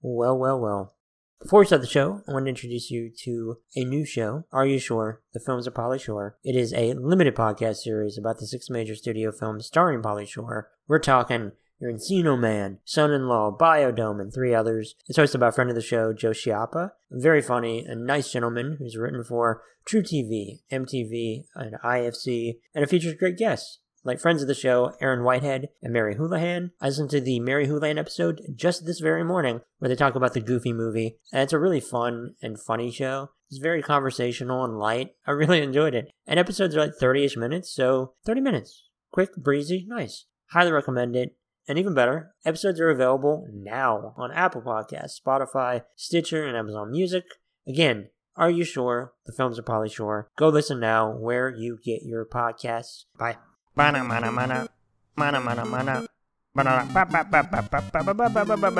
Well, well, well. Before we start the show, I want to introduce you to a new show, Are You Sure? The Films of Pauly Shore. It is a limited podcast series about the six major studio films starring Pauly Shore. We're talking Your Encino Man, Son in Law, Biodome, and three others. It's hosted by a friend of the show, Joe Schiappa. A very funny and nice gentleman who's written for truTV, MTV, and IFC, and it features great guests like friends of the show, Erin Whitehead and Mary Houlihan. I listened to the Mary Houlihan episode just this very morning where they talk about the Goofy movie, and it's a really fun and funny show. It's very conversational and light. I really enjoyed it. And episodes are like 30 ish minutes, so 30 minutes. Quick, breezy, nice. Highly recommend it. And even better, episodes are available now on Apple Podcasts, Spotify, Stitcher, and Amazon Music. Again, are you sure? The films of Pauly Shore. Go listen now where you get your podcasts. Bye. Mana mana mana. Mana mana mana.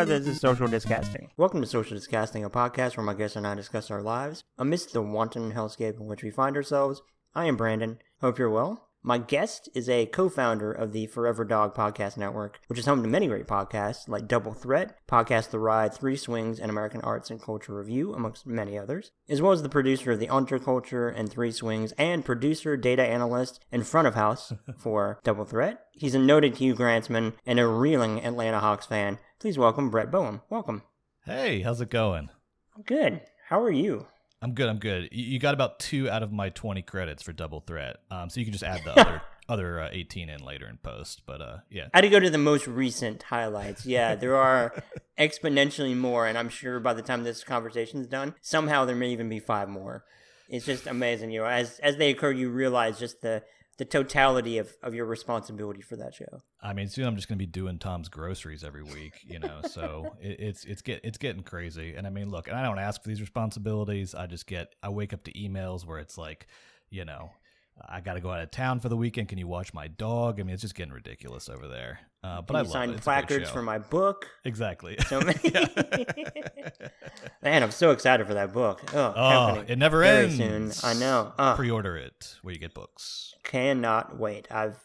This is Social Disgusting. Welcome to Social Disgusting, a podcast where my guests and I discuss our lives amidst the wanton hellscape in which we find ourselves. I am Brandon. Hope you're well. My guest is a co founder of the Forever Dog Podcast Network, which is home to many great podcasts like Double Threat, Podcast The Ride, Three Swings, and American Arts and Culture Review, amongst many others, as well as the producer of The Entre Culture and Three Swings, and producer, data analyst, and front of house for Double Threat. He's a noted Hugh Grantsman and a reeling Atlanta Hawks fan. Please welcome Brett Boehm. Welcome. Hey, how's it going? Good. How are you? I'm good. I'm good. You got about two out of my 20 credits for Double Threat, um, so you can just add the other other uh, 18 in later in post. But uh, yeah, I had to go to the most recent highlights. Yeah, there are exponentially more, and I'm sure by the time this conversation is done, somehow there may even be five more. It's just amazing. You know, as as they occur, you realize just the the totality of, of your responsibility for that show. I mean, soon I'm just gonna be doing Tom's groceries every week, you know. So it, it's it's get it's getting crazy. And I mean, look, and I don't ask for these responsibilities. I just get I wake up to emails where it's like, you know, I got to go out of town for the weekend. Can you watch my dog? I mean, it's just getting ridiculous over there. Uh, but I love signed it. Placards for my book. Exactly. So. Man, I'm so excited for that book. Oh, oh it never ends. Soon. I know. Oh. Pre-order it where you get books. Cannot wait. I've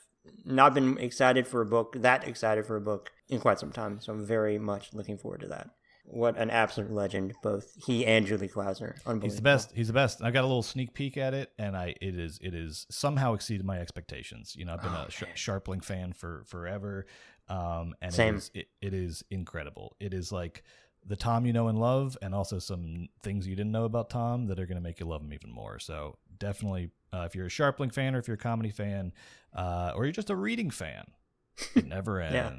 not been excited for a book that excited for a book in quite some time. So I'm very much looking forward to that. What an absolute legend, both he and Julie Klausner. He's the best. He's the best. I got a little sneak peek at it, and I it is it is somehow exceeded my expectations. You know, I've been oh, a Sh- Scharpling fan for forever, um, and Same. It, is, it, it is incredible. It is like the Tom you know and love, and also some things you didn't know about Tom that are going to make you love him even more. So definitely, uh, if you're a Scharpling fan, or if you're a comedy fan, uh, or you're just a reading fan, it never yeah.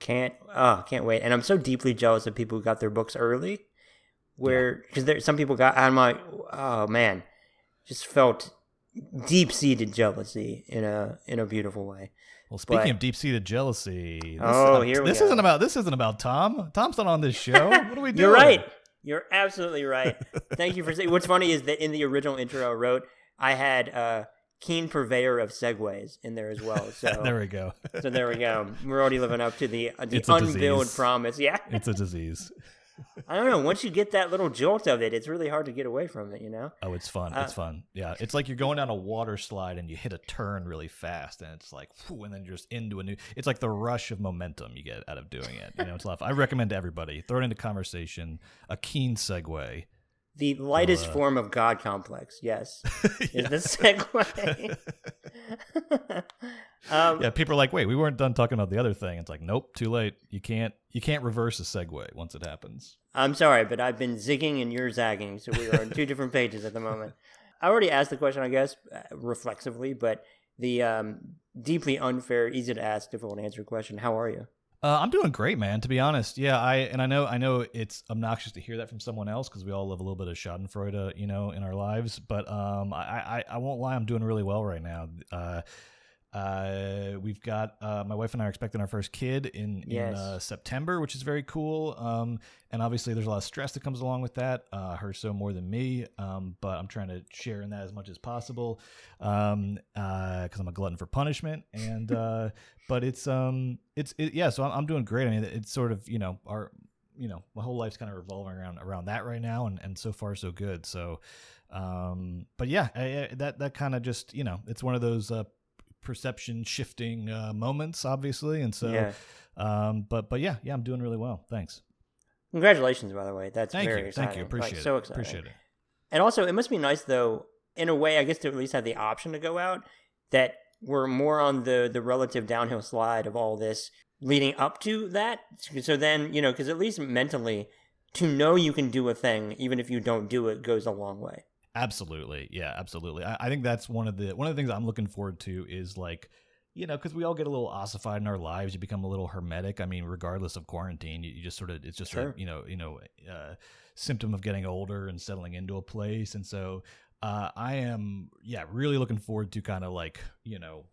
Can't oh can't wait. And I'm so deeply jealous of people who got their books early. Where because there some people got I'm like oh man, just felt deep seated jealousy in a in a beautiful way. Well, speaking but, of deep seated jealousy, this, oh, here this go. isn't about this isn't about Tom. Tom's not on this show. What are we doing? You're right. You're absolutely right. Thank you for saying. What's funny is that in the original intro I wrote, I had uh, keen purveyor of segues in there as well. So there we go. so there we go. We're already living up to the uh, the unveiled promise. Yeah, it's a disease. I don't know. Once you get that little jolt of it, it's really hard to get away from it. You know. Oh, it's fun. Uh, it's fun. Yeah, it's like you're going down a water slide and you hit a turn really fast, and it's like, whew, and then you're just into a new. It's like the rush of momentum you get out of doing it. You know, it's a lot. I recommend to everybody throw it into conversation. A keen segue the lightest uh, form of God complex, yes, is the segue. um, yeah, people are like, "Wait, we weren't done talking about the other thing." It's like, nope, too late. You can't, you can't reverse a segue once it happens. I'm sorry, but I've been zigging and you're zagging, so we are on two different pages at the moment. I already asked the question, I guess, uh, reflexively, but the um, deeply unfair, easy to ask, difficult to answer question: How are you? Uh, I'm doing great, man. To be honest, yeah. I and I know I know it's obnoxious to hear that from someone else because we all live a little bit of Schadenfreude, you know, in our lives. But um, I, I I won't lie, I'm doing really well right now. Uh, uh, we've got uh, my wife and I are expecting our first kid in yes. in uh, September, which is very cool. Um, and obviously there's a lot of stress that comes along with that. Uh, her so more than me, um, but I'm trying to share in that as much as possible. Um, because uh, I'm a glutton for punishment, and uh, but it's um, it's it, yeah. So I'm, I'm doing great. I mean, it's sort of you know our you know my whole life's kind of revolving around around that right now, and and so far so good. So um, but yeah, I, I, that that kind of just you know it's one of those uh perception shifting uh, moments, obviously, and so. Yeah. Um, but but yeah, yeah, I'm doing really well. Thanks. Congratulations, by the way. That's thank very you, exciting. thank you, appreciate like, it. So exciting. Appreciate it. And also, it must be nice though, in a way, I guess to at least have the option to go out. That we're more on the the relative downhill slide of all this leading up to that. So then, you know, because at least mentally, to know you can do a thing, even if you don't do it, goes a long way. Absolutely, yeah, absolutely. I, I think that's one of the one of the things I'm looking forward to is like, you know, because we all get a little ossified in our lives. You become a little hermetic. I mean, regardless of quarantine, you, you just sort of it's just Sure. you know you know uh, symptom of getting older and settling into a place. And so uh, I am yeah really looking forward to kind of like you know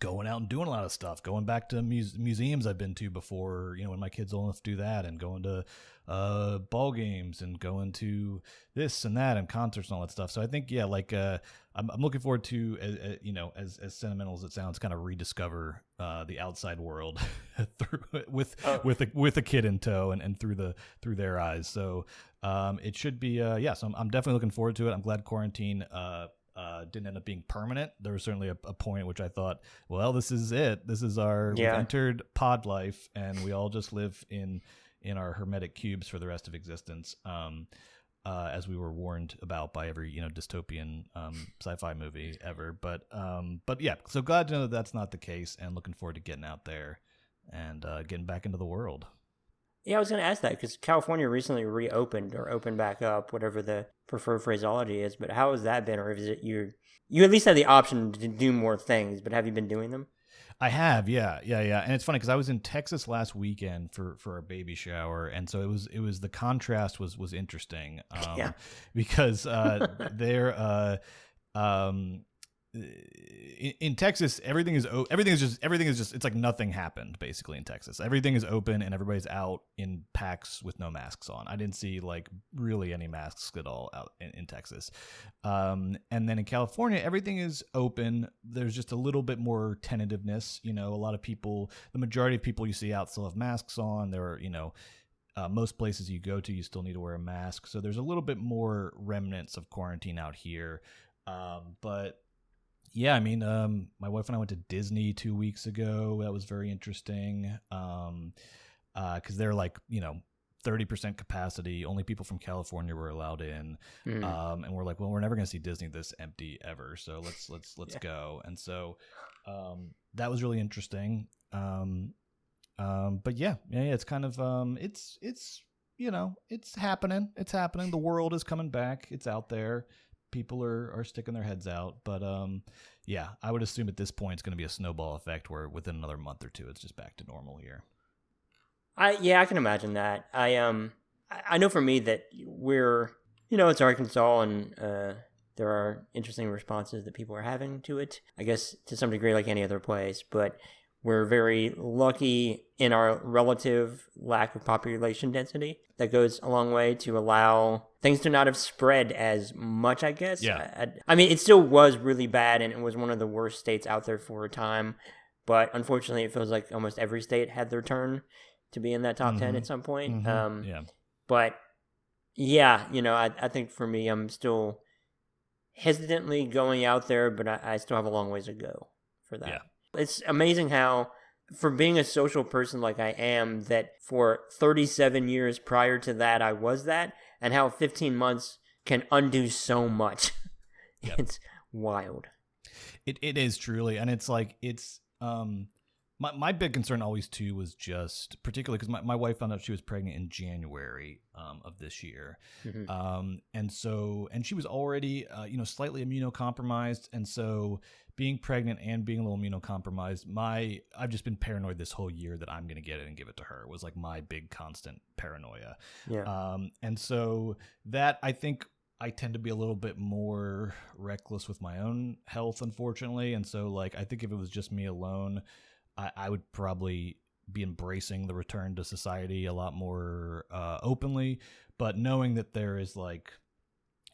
going out and doing a lot of stuff, going back to muse- museums I've been to before, you know, when my kids old enough to do that, and going to uh, ball games and going to this and that and concerts and all that stuff. So I think, yeah, like uh, I'm, I'm looking forward to, uh, uh, you know, as as sentimental as it sounds, kind of rediscover uh, the outside world through, with Oh. with a with a kid in tow and, and through the through their eyes. So um, it should be, uh, yeah. So I'm, I'm definitely looking forward to it. I'm glad quarantine. Uh, didn't end up being permanent. There was certainly a, a point which I thought, well, this is it. This is our Yeah. we've entered pod life, and we all just live in in our hermetic cubes for the rest of existence. Um, uh, as we were warned about by every you know dystopian um, sci-fi movie ever, but um, but yeah, so glad to know that that's not the case, and looking forward to getting out there and uh, getting back into the world. Yeah, I was going to ask that because California recently reopened or opened back up, whatever the preferred phraseology is. But how has that been, or is it you? You at least have the option to do more things, but have you been doing them? I have, yeah, yeah, yeah, and it's funny because I was in Texas last weekend for for a baby shower, and so it was it was the contrast was was interesting, um, Yeah. because uh, there, uh, um, in, in Texas, everything is everything is just everything is just it's like nothing happened basically in Texas. Everything is open and everybody's out in packs with no masks on. I didn't see like really any masks at all out in, in Texas. Um, and then in California, everything is open. There's just a little bit more tentativeness. You know, a lot of people, the majority of people you see out still have masks on. There are, you know, uh, most places you go to, you still need to wear a mask. So there's a little bit more remnants of quarantine out here. Um, but yeah, I mean, um, my wife and I went to Disney two weeks ago. That was very interesting. Um, because they're like, you know, 30% capacity. Only people from California were allowed in Hmm. um, and we're like, well, we're never going to see Disney this empty ever. So let's let's let's Yeah. go. And so um, that was really interesting. Um, um, but yeah, yeah, yeah, it's kind of um, it's it's you know it's happening. It's happening. The world is coming back. It's out there. People are are sticking their heads out. But um, yeah, I would assume at this point it's going to be a snowball effect where within another month or two it's just back to normal here. I yeah, I can imagine that. I um, I know for me that we're you know it's Arkansas and uh, there are interesting responses that people are having to it. I guess to some degree, like any other place, but we're very lucky in our relative lack of population density. That goes a long way to allow things to not have spread as much. I guess. Yeah. I, I mean, it still was really bad, and it was one of the worst states out there for a time. But unfortunately, it feels like almost every state had their turn to be in that top 10 Mhm. at some point. Mhm. Um, yeah, But yeah, you know, I, I think for me, I'm still hesitantly going out there, but I, I still have a long ways to go for that. Yeah. It's amazing how, for being a social person like I am, that for 37 years prior to that, I was that, and how 15 months can undo so much. Yep. It's wild. It it is truly, and it's like it's um my my big concern always too was just particularly because my, my wife found out she was pregnant in January um, of this year, Mhm. um and so and she was already uh, you know slightly immunocompromised, and so being pregnant and being a little immunocompromised, my I've just been paranoid this whole year that I'm gonna get it and give it to her was like my big constant paranoia. Yeah. Um, and so that I think I tend to be a little bit more reckless with my own health, unfortunately. And so, like, I think if it was just me alone, I, I would probably be embracing the return to society a lot more uh, openly. But knowing that there is like,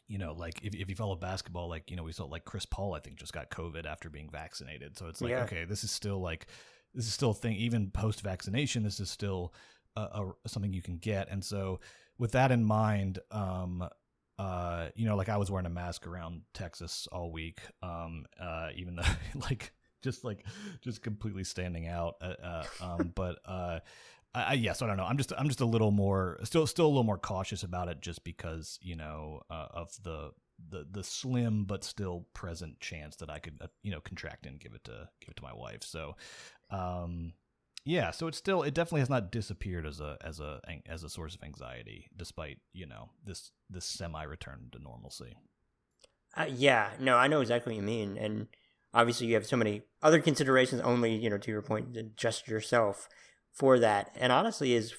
you know, like if, if you follow basketball, like, you know, we saw like Chris Paul, I think, just got COVID after being vaccinated. So it's like, Yeah. okay, this is still like, this is still a thing. Even post vaccination, this is still a, a, something you can get. And so, with that in mind, um, uh, you know, like I was wearing a mask around Texas all week, um, uh, even though like just like just completely standing out. Uh, uh, um, but uh, I, yes, I don't know. I'm just I'm just a little more still still a little more cautious about it, just because you know uh, of the the the slim but still present chance that I could uh, you know contract and give it to give it to my wife. So, um, yeah. So it's still it definitely has not disappeared as a as a as a source of anxiety, despite you know this this semi return to normalcy. Uh, yeah, no, I know exactly what you mean, and obviously you have so many other considerations. Only you know, to your point, just yourself for that, and honestly, is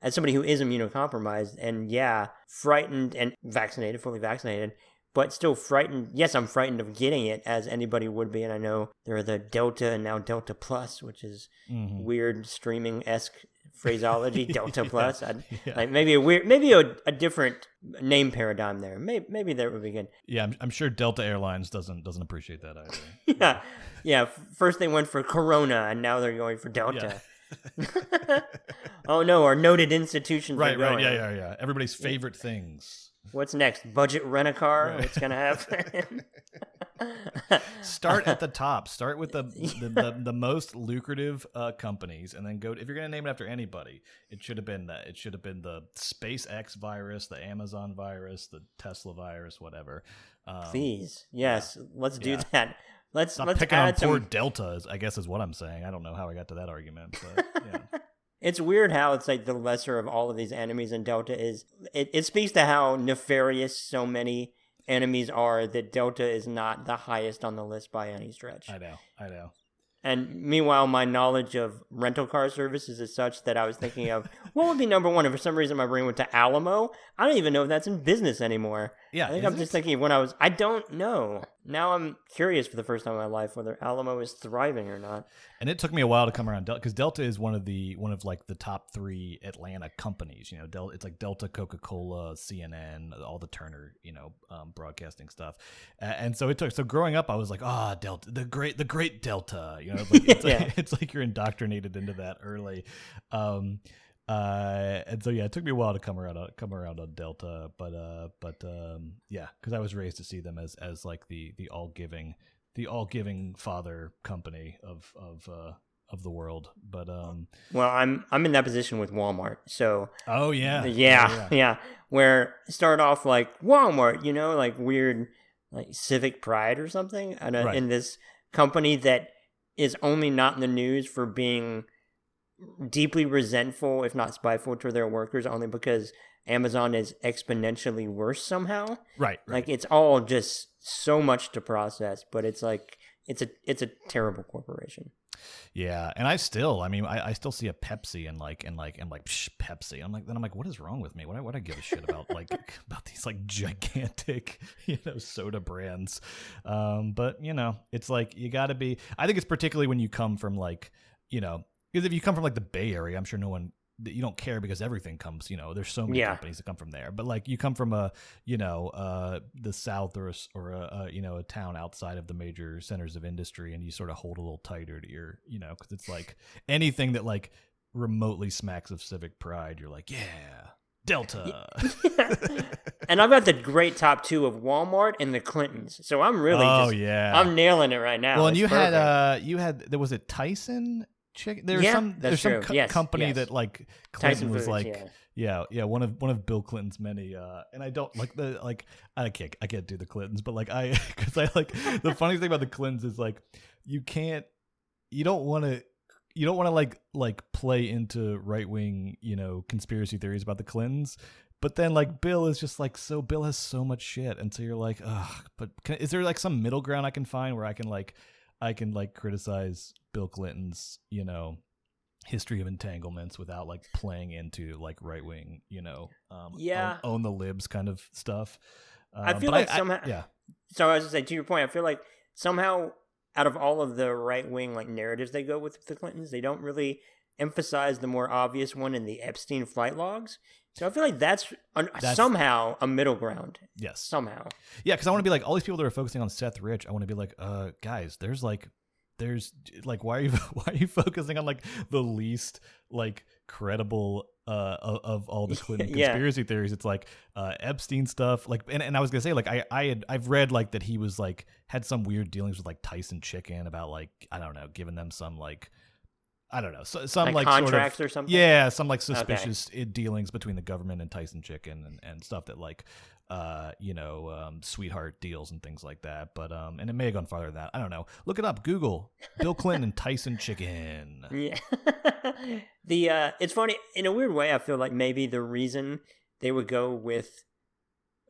as somebody who is immunocompromised and yeah, frightened and vaccinated, fully vaccinated, but still frightened. Yes, I'm frightened of getting it, as anybody would be. And I know there are the Delta and now Delta Plus, which is mm-hmm. weird streaming esque phraseology. Delta yeah, Plus, yeah. like maybe a weird, maybe a, a different name paradigm there. Maybe maybe that would be good. Yeah, I'm, I'm sure Delta Airlines doesn't doesn't appreciate that either. yeah, yeah. First they went for Corona, and now they're going for Delta. Yeah. oh no, our noted institutions. Right, right, yeah, yeah, yeah. Everybody's favorite things. What's next? Budget rent a car. Right. What's gonna happen? Start at the top. Start with the the, the, the most lucrative uh, companies, and then go. If you're gonna name it after anybody, it should have been that. It should have been the SpaceX virus, the Amazon virus, the Tesla virus, whatever. Um, Please, yes, yeah. let's do yeah. that. Let's Stop let's picking on some... poor Delta. I guess is what I'm saying. I don't know how I got to that argument, but yeah. it's weird how it's like the lesser of all of these enemies, and Delta is. It, it speaks to how nefarious so many enemies are that Delta is not the highest on the list by any stretch. I know. I know. And meanwhile, my knowledge of rental car services is such that I was thinking of what would be number one. And for some reason, my brain went to Alamo. I don't even know if that's in business anymore. Yeah, I think I'm it? just thinking of when I was. I don't know. Now I'm curious for the first time in my life whether Alamo is thriving or not. And it took me a while to come around Delta because Delta is one of the one of like the top three Atlanta companies. You know, Del, it's like Delta, Coca Cola, CNN, all the Turner, you know, um, broadcasting stuff. and so it took. So growing up, I was like, ah, oh, Delta, the great, the great Delta. You know, like, it's, yeah. like, it's like you're indoctrinated into that early. Um, uh, and so yeah, it took me a while to come around on come around on Delta, but uh, but um, yeah, because I was raised to see them as as like the the all giving the all giving father company of of uh of the world. But um, well, I'm I'm in that position with Walmart, so oh yeah, yeah, yeah, yeah. Where start off like Walmart, you know, like weird like civic pride or something, and right. in this company that is only not in the news for being deeply resentful, if not spiteful, to their workers only because Amazon is exponentially worse somehow. Right, right. Like it's all just so much to process, but it's like it's a it's a terrible corporation. Yeah, and I still, I mean, I, I still see a Pepsi and like and like and like psh, Pepsi. I'm like, then I'm like, what is wrong with me? What what I give a shit about like about these like gigantic you know soda brands? Um, but you know, it's like you got to be. I think it's particularly when you come from like you know because if you come from like the Bay Area, I'm sure no one you don't care because everything comes you know there's so many yeah. companies that come from there but like you come from a you know uh the south or a, or a, a, you know a town outside of the major centers of industry and you sort of hold a little tighter to your you know because it's like anything that like remotely smacks of civic pride you're like yeah delta and i've got the great top two of walmart and the clintons so i'm really oh just, yeah i'm nailing it right now well and it's you perfect. had uh you had there was it tyson chicken. There's yeah, some there's some co- yes, company yes. that like Clinton Tyson was Foods, like yeah. yeah. yeah one of one of Bill Clinton's many uh and I don't like the like I can't I can't do the Clintons but like I because I like the funny thing about the Clintons is like you can't you don't want to you don't want to like like play into right wing you know conspiracy theories about the Clintons but then like Bill is just like so Bill has so much shit and so you're like ugh but can, is there like some middle ground I can find where I can like I can like criticize Bill Clinton's, you know, history of entanglements without like playing into like right wing, you know, um, yeah, own, own, the libs kind of stuff. I um, feel like I, somehow, I, yeah. So I was gonna say to your point, I feel like somehow out of all of the right wing like narratives they go with the Clintons, they don't really emphasize the more obvious one in the Epstein flight logs. So I feel like that's, that's somehow a middle ground. Yes, somehow. Yeah, because I want to be like all these people that are focusing on Seth Rich. I want to be like, uh, guys, there's like there's like why are you why are you focusing on like the least like credible uh of, of all the Clinton yeah. conspiracy theories it's like uh Epstein stuff like and, and I was gonna say like I I had I've read like that he was like had some weird dealings with like Tyson chicken about like I don't know giving them some like I don't know, so, some like, like, sort of- contracts or something. yeah, some like suspicious i- dealings between the government and Tyson Chicken and, and stuff that like uh you know um sweetheart deals and things like that but um and it may have gone farther than that i don't know look it up google bill clinton and tyson chicken Yeah. the uh it's funny in a weird way I feel like maybe the reason they would go with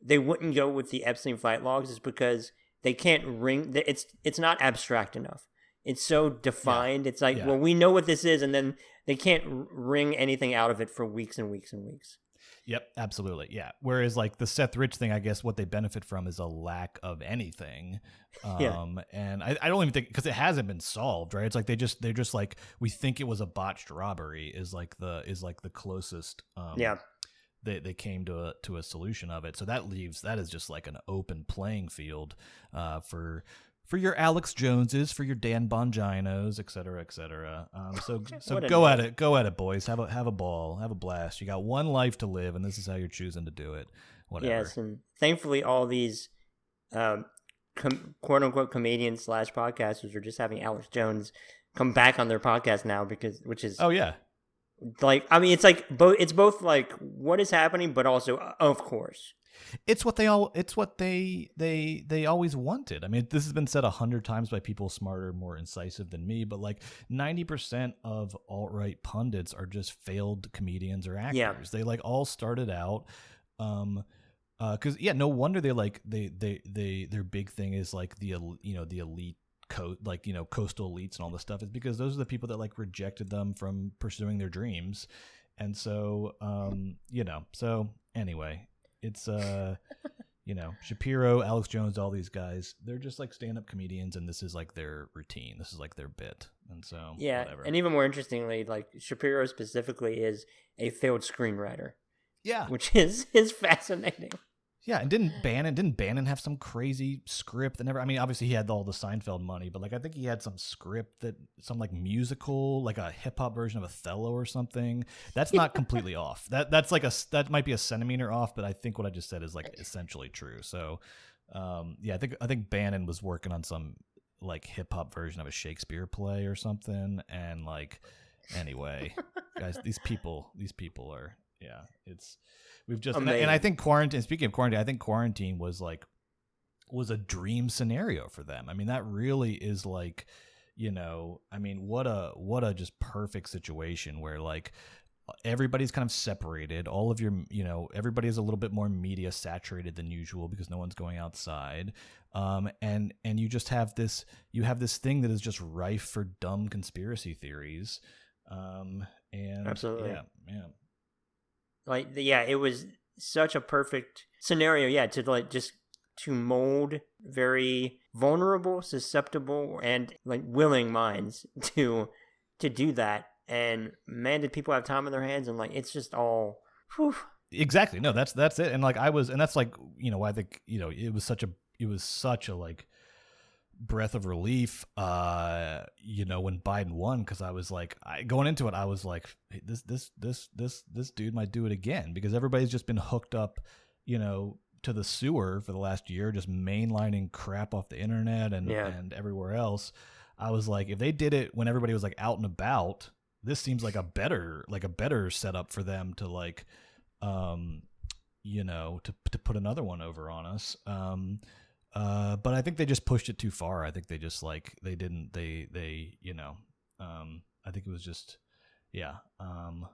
they wouldn't go with the Epstein flight logs is because they can't ring it's it's not abstract enough. It's so defined. It's like, Yeah. well, we know what this is and then they can't wring anything out of it for weeks and weeks and weeks. Yep, absolutely. Yeah. Whereas like the Seth Rich thing, I guess what they benefit from is a lack of anything. Um Yeah. and I, I don't even think because it hasn't been solved, right? It's like they just they're just like we think it was a botched robbery is like the is like the closest um yeah. they, they came to a to a solution of it. So that leaves that is just like an open playing field uh, for for your Alex Joneses, for your Dan Bonginos, et cetera, et cetera. Um, so so go at it, go at it, boys. Have a have a ball, have a blast. You got one life to live, and this is how you're choosing to do it. Whatever. Yes, and thankfully all these um com- quote unquote comedians slash podcasters are just having Alex Jones come back on their podcast now because which is Oh yeah, like I mean it's like both it's both like what is happening but also uh, of course. It's what they all it's what they they they always wanted. I mean this has been said a hundred times by people smarter more incisive than me but like 90% of alt-right pundits are just failed comedians or actors. Yeah. they like all started out um uh because yeah no wonder they like they they they their big thing is like the you know the elite co- like you know coastal elites and all this stuff is because those are the people that like rejected them from pursuing their dreams. And so um you know so anyway it's uh you know shapiro alex jones all these guys they're just like stand-up comedians and this is like their routine. This is like their bit. And so Yeah, whatever. and even more interestingly, like Shapiro specifically is a failed screenwriter, yeah. Which is is fascinating. Yeah and didn't bannon didn't bannon have some crazy script that never i mean obviously he had all the seinfeld money but like i think he had some script that some like musical like a hip-hop version of othello or something. That's not completely off. That that's like a that might be a centimeter off but i think what i just said is like essentially true. So um yeah i think i think bannon was working on some like hip-hop version of a shakespeare play or something and like anyway guys these people these people are yeah it's we've just and I, and I think quarantine speaking of quarantine i think quarantine was like was a dream scenario for them. I mean that really is like you know i mean what a what a just perfect situation where like everybody's kind of separated. All of your you know everybody is a little bit more media saturated than usual because no one's going outside. Um and and you just have this you have this thing that is just rife for dumb conspiracy theories. Um and Absolutely. yeah yeah Like yeah, it was such a perfect scenario. Yeah, to like just to mold very vulnerable, susceptible, and like willing minds to to do that. And man, did people have time on their hands? And like it's just all. Whew, exactly no that's that's it and like i was and that's like you know why i think you know it was such a it was such a like breath of relief uh you know when biden won because i was like I, going into it i was like hey, this this this this this dude might do it again because everybody's just been hooked up you know to the sewer for the last year just mainlining crap off the internet and Yeah. and everywhere else i was like if they did it when everybody was like out and about this seems like a better like a better setup for them to like um you know to to put another one over on us um uh but i think they just pushed it too far i think they just like they didn't they they you know um i think it was just yeah um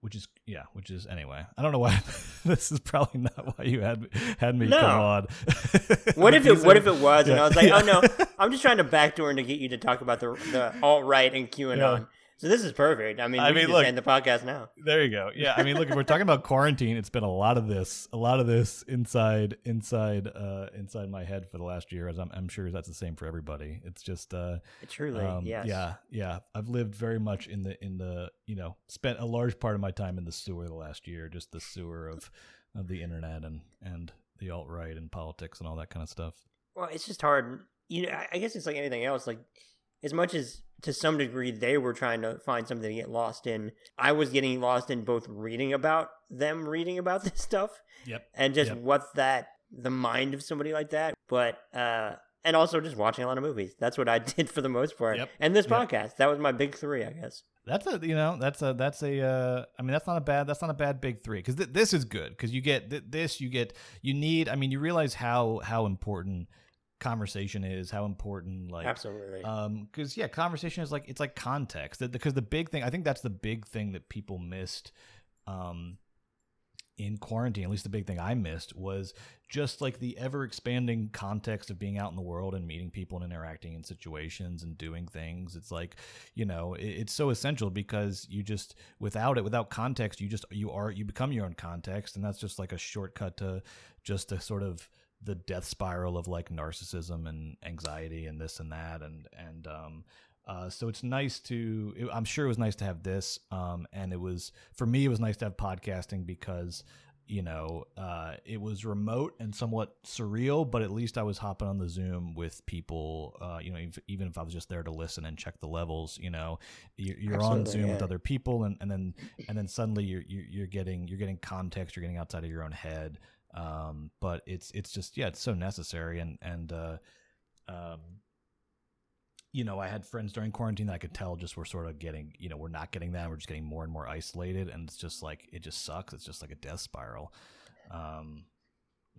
which is yeah which is anyway i don't know why this is probably not why you had had me No. come on What if it? What if it was? And I was like, yeah. oh no, I'm just trying to backdoor and to get you to talk about the the alt right and QAnon. Yeah. So this is perfect. I mean, I we mean, can look- end the podcast now. There you go. Yeah, I mean, look, if we're talking about quarantine, it's been a lot of this, a lot of this inside, inside, uh, inside my head for the last year. As I'm, I'm sure that's the same for everybody. It's just, uh, Truly, um, yes. yeah, yeah. I've lived very much in the, in the, you know, spent a large part of my time in the sewer the last year, just the sewer of, of the internet and and the alt right and politics and all that kind of stuff. Well, it's just hard. You know, I- I guess it's like anything else. Like, as much as to some degree they were trying to find something to get lost in, I was getting lost in both reading about them, reading about this stuff, Yep. and just Yep. what that the mind of somebody like that. But uh, and also just watching a lot of movies. That's what I did for the most part. Yep. And this Yep. podcast, that was my big three, I guess. That's a you know that's a that's a uh, I mean that's not a bad that's not a bad big three because th- this is good because you get th- this you get you need I mean you realize how how important conversation is how important like Absolutely. um because yeah conversation is like it's like context. That- because the big thing i think that's the big thing that people missed um in quarantine at least the big thing i missed was just like the ever expanding context of being out in the world and meeting people and interacting in situations and doing things. It's like you know it, it's so essential because you just without it without context you just you are you become your own context. And that's just like a shortcut to just a sort of the death spiral of like narcissism and anxiety and this and that and and um uh, so it's nice to it, i'm sure it was nice to have this um and it was for me it was nice to have podcasting because you know uh it was remote and somewhat surreal but at least i was hopping on the zoom with people uh you know if, even if i was just there to listen and check the levels you know you're, you're on zoom with other people and, and then and then suddenly you're you're getting you're getting context you're getting outside of your own head um but it's it's just yeah it's so necessary. And and uh um you know i had friends during quarantine that i could tell just were sort of getting you know we're not getting that we're just getting more and more isolated. And it's just like it just sucks. It's just like a death spiral. Um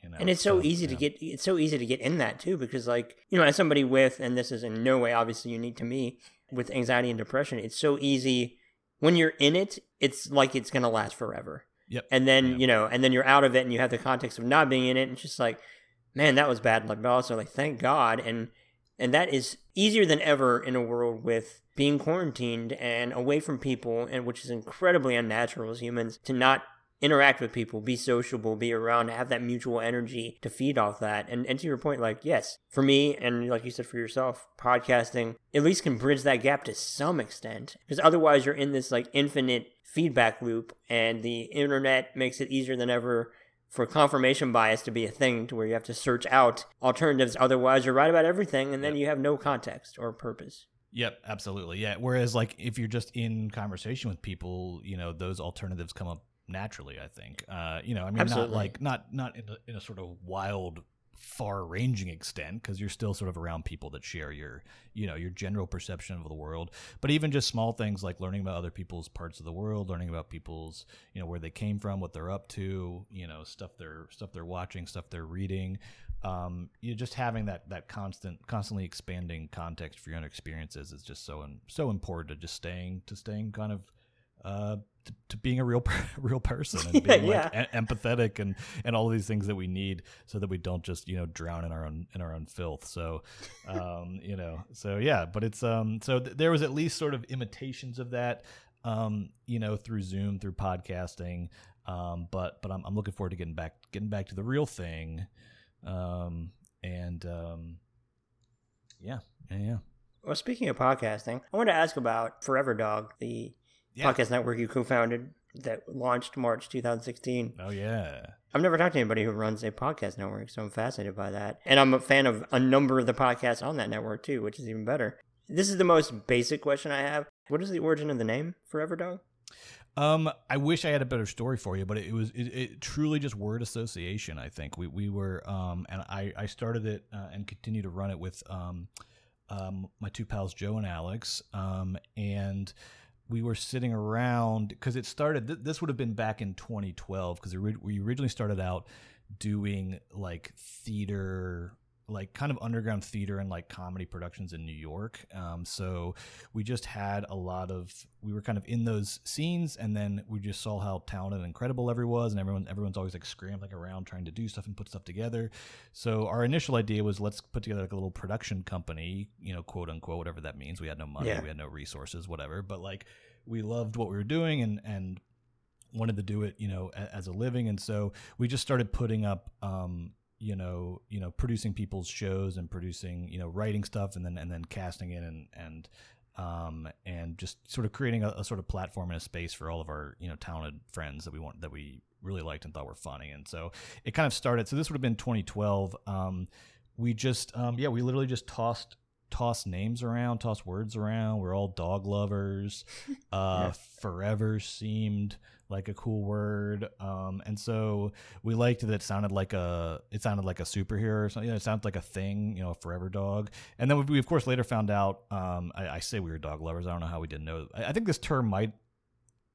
you know and it's so easy to get it's so easy to get in that too because like you know as somebody with and this is in no way obviously unique to me with anxiety and depression it's so easy when you're in it it's like it's going to last forever yep. And then you know and then you're out of it and you have the context of not being in it and it's just like man that was bad like but also like thank god. And and that is easier than ever in a world with being quarantined and away from people and which is incredibly unnatural as humans to not interact with people be sociable be around have that mutual energy to feed off that and, and to your point like yes for me and like you said for yourself podcasting at least can bridge that gap to some extent because otherwise you're in this like infinite feedback loop and the internet makes it easier than ever for confirmation bias to be a thing to where you have to search out alternatives otherwise you're right about everything and then Yep. you have no context or purpose Yep, absolutely. Yeah. Whereas, like, if you're just in conversation with people, you know, those alternatives come up naturally. I think. Uh, you know, I mean, Absolutely. not like not not in a, in a sort of wild, far-ranging extent, because you're still sort of around people that share your, you know, your general perception of the world. But even just small things like learning about other people's parts of the world, learning about people's, you know, where they came from, what they're up to, you know, stuff they're stuff they're watching, stuff they're reading um, you just having that that constant, constantly expanding context for your own experiences is just so and so important to just staying to staying kind of uh, to, to being a real real person and being like Yeah. e- empathetic and and all of these things that we need so that we don't just you know drown in our own in our own filth. So, um, you know, so yeah, but it's um, so th- there was at least sort of imitations of that, um, you know, through Zoom, through podcasting. Um, but but I'm, I'm looking forward to getting back getting back to the real thing um, and um, yeah, yeah, yeah. well speaking of podcasting i want to ask about forever dog the Yeah. podcast network you co-founded that launched march 2016 Oh yeah, I've never talked to anybody who runs a podcast network, so I'm fascinated by that. And I'm a fan of a number of the podcasts on that network too, which is even better. This is the most basic question I have. What is the origin of the name Forever Dog? Um, I wish I had a better story for you, but it was it, it truly just word association. I think we we were um, and I I started it uh, and continue to run it with um, um, my two pals Joe and Alex, um, and we were sitting around because it started. Th- this would have been back in 2012 because we originally started out doing like theater like kind of underground theater and like comedy productions in New York. Um, so we just had a lot of we were kind of in those scenes, and then we just saw how talented and incredible everyone was, and everyone everyone's always like scrambling around trying to do stuff and put stuff together. So our initial idea was let's put together like a little production company, you know, quote unquote, whatever that means. We had no money, Yeah. we had no resources, whatever, but like we loved what we were doing and and wanted to do it, you know, as a living, and so we just started putting up. Um, you know, you know, producing people's shows and producing, you know, writing stuff and then and then casting it and and um, and just sort of creating a, a sort of platform and a space for all of our you know talented friends that we want that we really liked and thought were funny. And so it kind of started. So this would have been 2012. Um, we just um, yeah, we literally just tossed tossed names around, tossed words around. We're all dog lovers. Uh, Yeah. Forever seemed like a cool word. Um, and so we liked that it sounded like a it sounded like a superhero or something. You know, it sounds like a thing, you know, a forever dog. And then we, we of course later found out. Um, I, I, say we were dog lovers. I don't know how we didn't know. I, I think this term might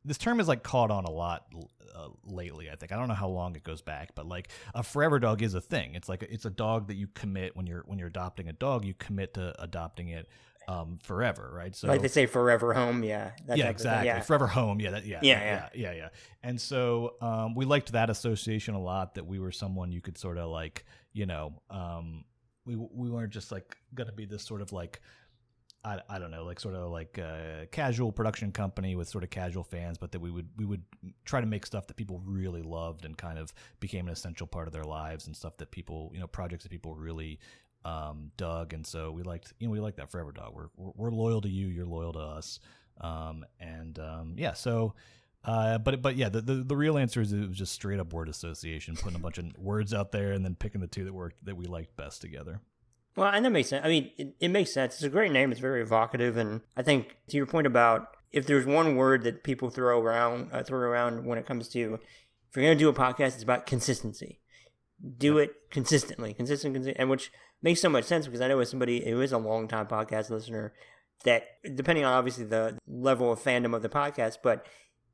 this term is like caught on a lot uh, lately. I think I don't know how long it goes back, but like a forever dog is a thing. It's like it's a dog that you commit when you're when you're adopting a dog. You commit to adopting it um, forever, right? So like they say, forever home, yeah, yeah, exactly, yeah. forever home, yeah, that, yeah, yeah, yeah, yeah, yeah, And so um, we liked that association a lot. That we were someone you could sort of like, you know, um, we we weren't just like gonna be this sort of like. I, I don't know, like sort of like a casual production company with sort of casual fans, but that we would we would try to make stuff that people really loved and kind of became an essential part of their lives and stuff that people you know projects that people really um, Doug, and so we liked you know we like that forever dog. We're, we're, we're loyal to you, you're loyal to us, um, and um, yeah. So, uh, but but yeah, the, the, the real answer is it was just straight up word association, putting a bunch of words out there, and then picking the two that worked that we liked best together. Well, and that makes sense. I mean, it, it makes sense. It's a great name. It's very evocative, and I think to your point about if there's one word that people throw around uh, throw around when it comes to if you're going to do a podcast, it's about consistency. Do it consistently, consistent, consistent, and which makes so much sense because I know as somebody who is a long time podcast listener that depending on obviously the level of fandom of the podcast, but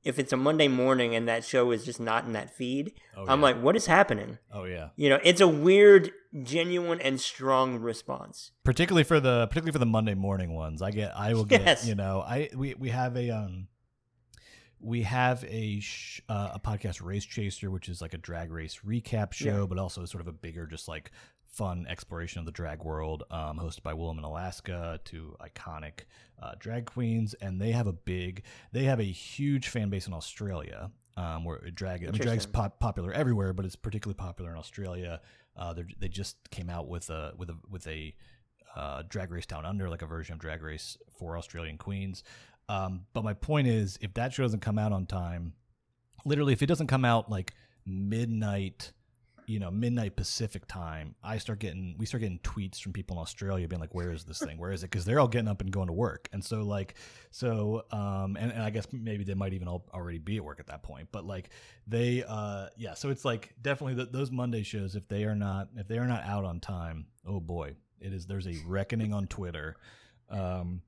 if it's a Monday morning and that show is just not in that feed, oh, I'm like, what is happening? Oh yeah. You know, it's a weird, genuine and strong response. Particularly for the particularly for the Monday morning ones. I get I will get, yes. you know, I we we have a um we have a sh- uh, a podcast race chaser which is like a drag race recap show yeah. but also sort of a bigger just like fun exploration of the drag world, um, hosted by Willam in Alaska, two iconic uh, drag queens, and they have a big, they have a huge fan base in Australia. Um, where drag, I mean, drag's pop- popular everywhere, but it's particularly popular in Australia. Uh, they just came out with a with a with a uh, drag race down under, like a version of Drag Race for Australian queens. Um, but my point is, if that show doesn't come out on time, literally, if it doesn't come out like midnight you know midnight Pacific time, I start getting we start getting tweets from people in Australia being like, "Where is this thing? Where is it?" Because they're all getting up and going to work, and so like so um and, and I guess maybe they might even all already be at work at that point, but like they uh yeah, so it's like definitely the, those Monday shows if they are not if they are not out on time, oh boy, it is there's a reckoning on Twitter. Um,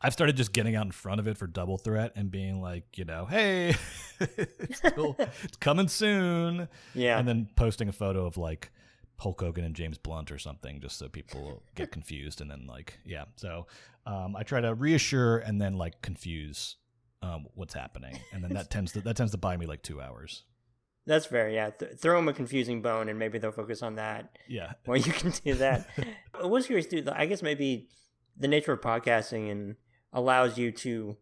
I've started just getting out in front of it for Double Threat and being like, you know, hey, it's, still, it's coming soon. Yeah. And then posting a photo of like Hulk Hogan and James Blunt or something just so people get confused. And then, like, yeah. So um, I try to reassure and then like confuse um, what's happening. And then that tends to that tends to buy me like two hours. That's fair. Yeah, Th- throw them a confusing bone, and maybe they'll focus on that. Yeah. Well, you can do that. I was curious, dude. I guess maybe the nature of podcasting and allows you to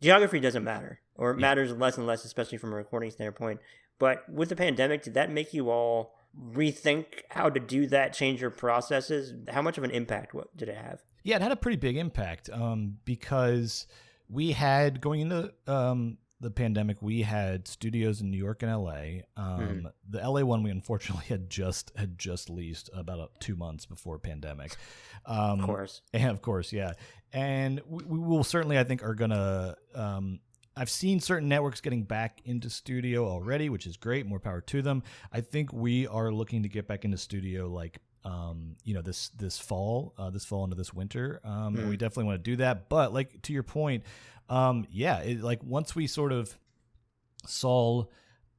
geography doesn't matter or it yeah. matters less and less especially from a recording standpoint but with the pandemic did that make you all rethink how to do that change your processes how much of an impact what did it have yeah it had a pretty big impact um, because we had going into um, the pandemic, we had studios in New York and LA. Um, mm-hmm. The LA one we unfortunately had just had just leased about two months before pandemic. Um, of course, and of course, yeah. And we, we will certainly, I think, are gonna. Um, I've seen certain networks getting back into studio already, which is great. More power to them. I think we are looking to get back into studio like um, you know this this fall, uh, this fall into this winter. Um, mm. and we mm-hmm. definitely want to do that. But like to your point, um, yeah, it, like once we sort of saw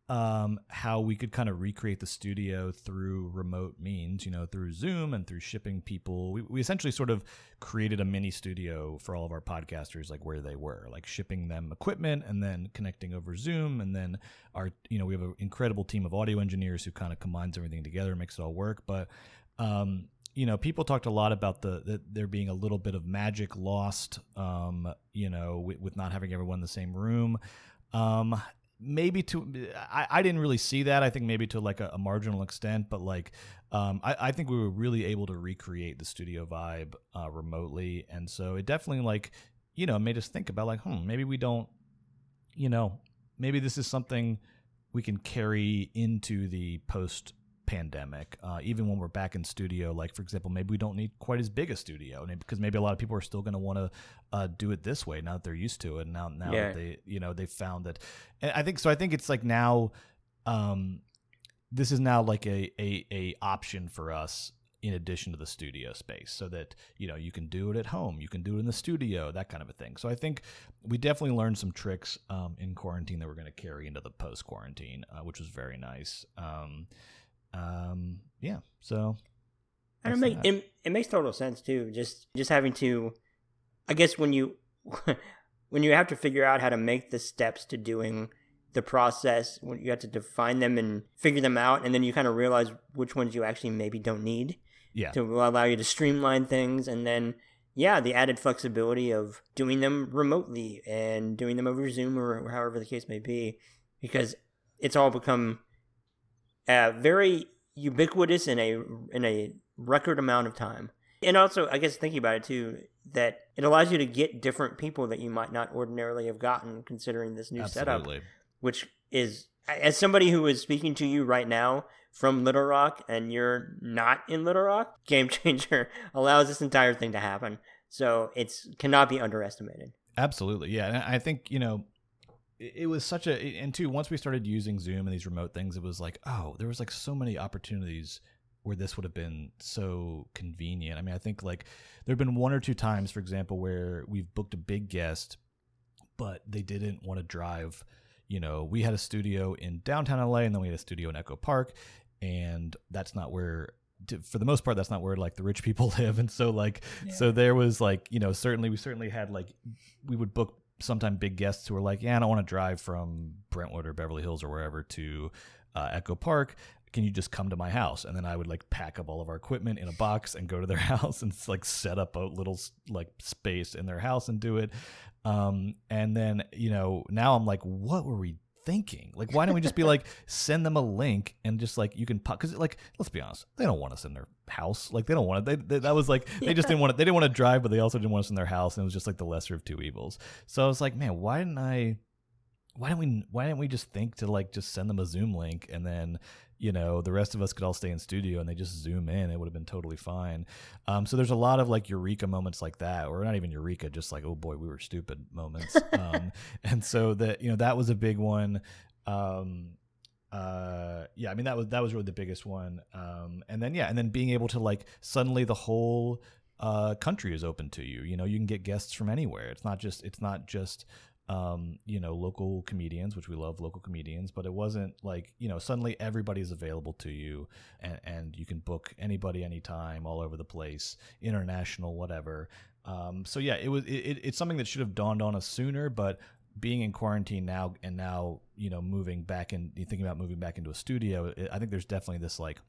um, how we could kind of recreate the studio through remote means, you know, through Zoom and through shipping people. We, we essentially sort of created a mini studio for all of our podcasters, like where they were, like shipping them equipment and then connecting over Zoom. And then our, you know, we have an incredible team of audio engineers who kind of combines everything together, and makes it all work. But um, you know, people talked a lot about the, the, there being a little bit of magic lost, um, you know, with, with, not having everyone in the same room. Um, maybe to, I, I didn't really see that. I think maybe to like a, a marginal extent, but like, um, I, I, think we were really able to recreate the studio vibe uh, remotely, and so it definitely like, you know, made us think about like, hmm, maybe we don't, you know, maybe this is something we can carry into the post pandemic. Uh, even when we're back in studio, like for example, maybe we don't need quite as big a studio because maybe a lot of people are still going to want to uh, do it this way now that they're used to it. And now, now yeah. that they, you know, they found that. And I think so. I think it's like now, um, this is now like a a, a option for us in addition to the studio space so that you know you can do it at home you can do it in the studio that kind of a thing so i think we definitely learned some tricks um, in quarantine that we're going to carry into the post quarantine uh, which was very nice um, um, yeah so and it, make, it, it makes total sense too just just having to i guess when you when you have to figure out how to make the steps to doing the process when you have to define them and figure them out and then you kind of realize which ones you actually maybe don't need yeah. to allow you to streamline things and then yeah the added flexibility of doing them remotely and doing them over zoom or however the case may be because it's all become uh, very ubiquitous in a in a record amount of time and also i guess thinking about it too that it allows you to get different people that you might not ordinarily have gotten considering this new Absolutely. setup which is as somebody who is speaking to you right now from Little Rock and you're not in Little Rock, Game Changer allows this entire thing to happen. So it's cannot be underestimated. Absolutely. Yeah. And I think, you know, it was such a and two once we started using zoom and these remote things it was like oh there was like so many opportunities where this would have been so convenient. I mean i think like there have been one or two times for example where we've booked a big guest but they didn't want to drive. You know we had a studio in downtown la and then we had a studio in echo park and that's not where for the most part that's not where like the rich people live. And so like yeah. so there was like you know certainly we certainly had like we would book sometime big guests who are like yeah i don't want to drive from brentwood or beverly hills or wherever to uh, echo park. Can you just come to my house? And then i would like pack up all of our equipment in a box and go to their house and like set up a little like space in their house and do it. Um and then you know now i'm like what were we thinking? Like, why don't we just be like, send them a link and just like you can pop? Because like, let's be honest, they don't want us in their house. Like, they don't want it. They, they, that was like they yeah. just didn't want it. They didn't want to drive, but they also didn't want us in their house, and it was just like the lesser of two evils. So I was like, man, why didn't I? Why didn't we? Why didn't we just think to like just send them a Zoom link and then you know the rest of us could all stay in studio and they just zoom in it would have been totally fine. Um, so there's a lot of like eureka moments like that or not even eureka just like oh boy we were stupid moments. Um, and so that you know that was a big one. Um, uh, yeah i mean that was that was really the biggest one. Um, and then yeah and then being able to like suddenly the whole uh, country is open to you. You know you can get guests from anywhere. It's not just it's not just um, you know, local comedians, which we love local comedians, but it wasn't like, you know, suddenly everybody's available to you and, and you can book anybody anytime all over the place, international, whatever. Um, so yeah, it was, it, it's something that should have dawned on us sooner, but being in quarantine now and now, you know, moving back and thinking about moving back into a studio, I think there's definitely this like,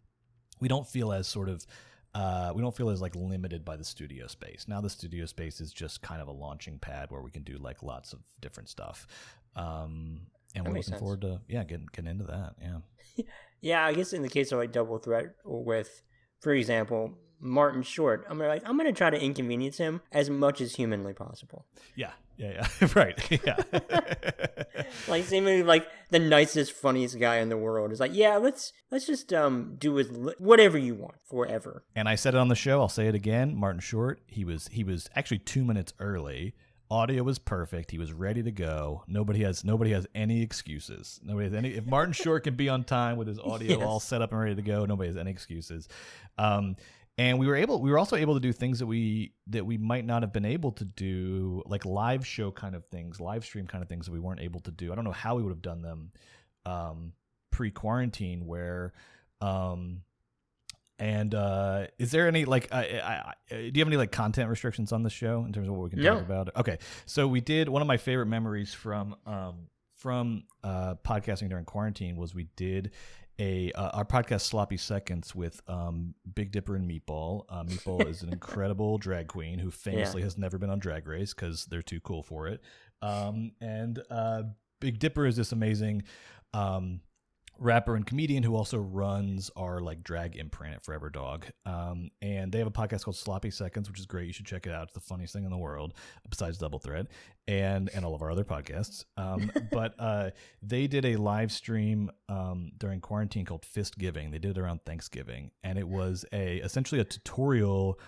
we don't feel as sort of, uh, we don't feel as like limited by the studio space. Now the studio space is just kind of a launching pad where we can do like lots of different stuff. Um, and that we're looking sense. forward to yeah getting getting into that. Yeah. yeah, I guess in the case of like double threat with, for example, Martin Short, I'm gonna like I'm gonna try to inconvenience him as much as humanly possible. Yeah, yeah, yeah, right, yeah. like seemingly like the nicest, funniest guy in the world is like, yeah, let's let's just um do with whatever you want forever. And I said it on the show. I'll say it again. Martin Short, he was he was actually two minutes early. Audio was perfect. He was ready to go. Nobody has nobody has any excuses. Nobody has any. If Martin Short can be on time with his audio yes. all set up and ready to go, nobody has any excuses. Um, and we were able we were also able to do things that we that we might not have been able to do like live show kind of things live stream kind of things that we weren't able to do. I don't know how we would have done them um, pre-quarantine where um, and uh, is there any like uh, I, I, do you have any like content restrictions on the show in terms of what we can no. talk about? Okay. So we did one of my favorite memories from um, from uh, podcasting during quarantine was we did a uh, our podcast sloppy seconds with um, big dipper and meatball uh, meatball is an incredible drag queen who famously yeah. has never been on drag race because they're too cool for it um, and uh, big dipper is this amazing um, rapper and comedian who also runs our like drag imprint at Forever Dog. Um, and they have a podcast called Sloppy Seconds, which is great. You should check it out. It's the funniest thing in the world besides Double Threat and and all of our other podcasts. Um, but uh, they did a live stream um, during quarantine called Fist Giving. They did it around Thanksgiving, and it was a essentially a tutorial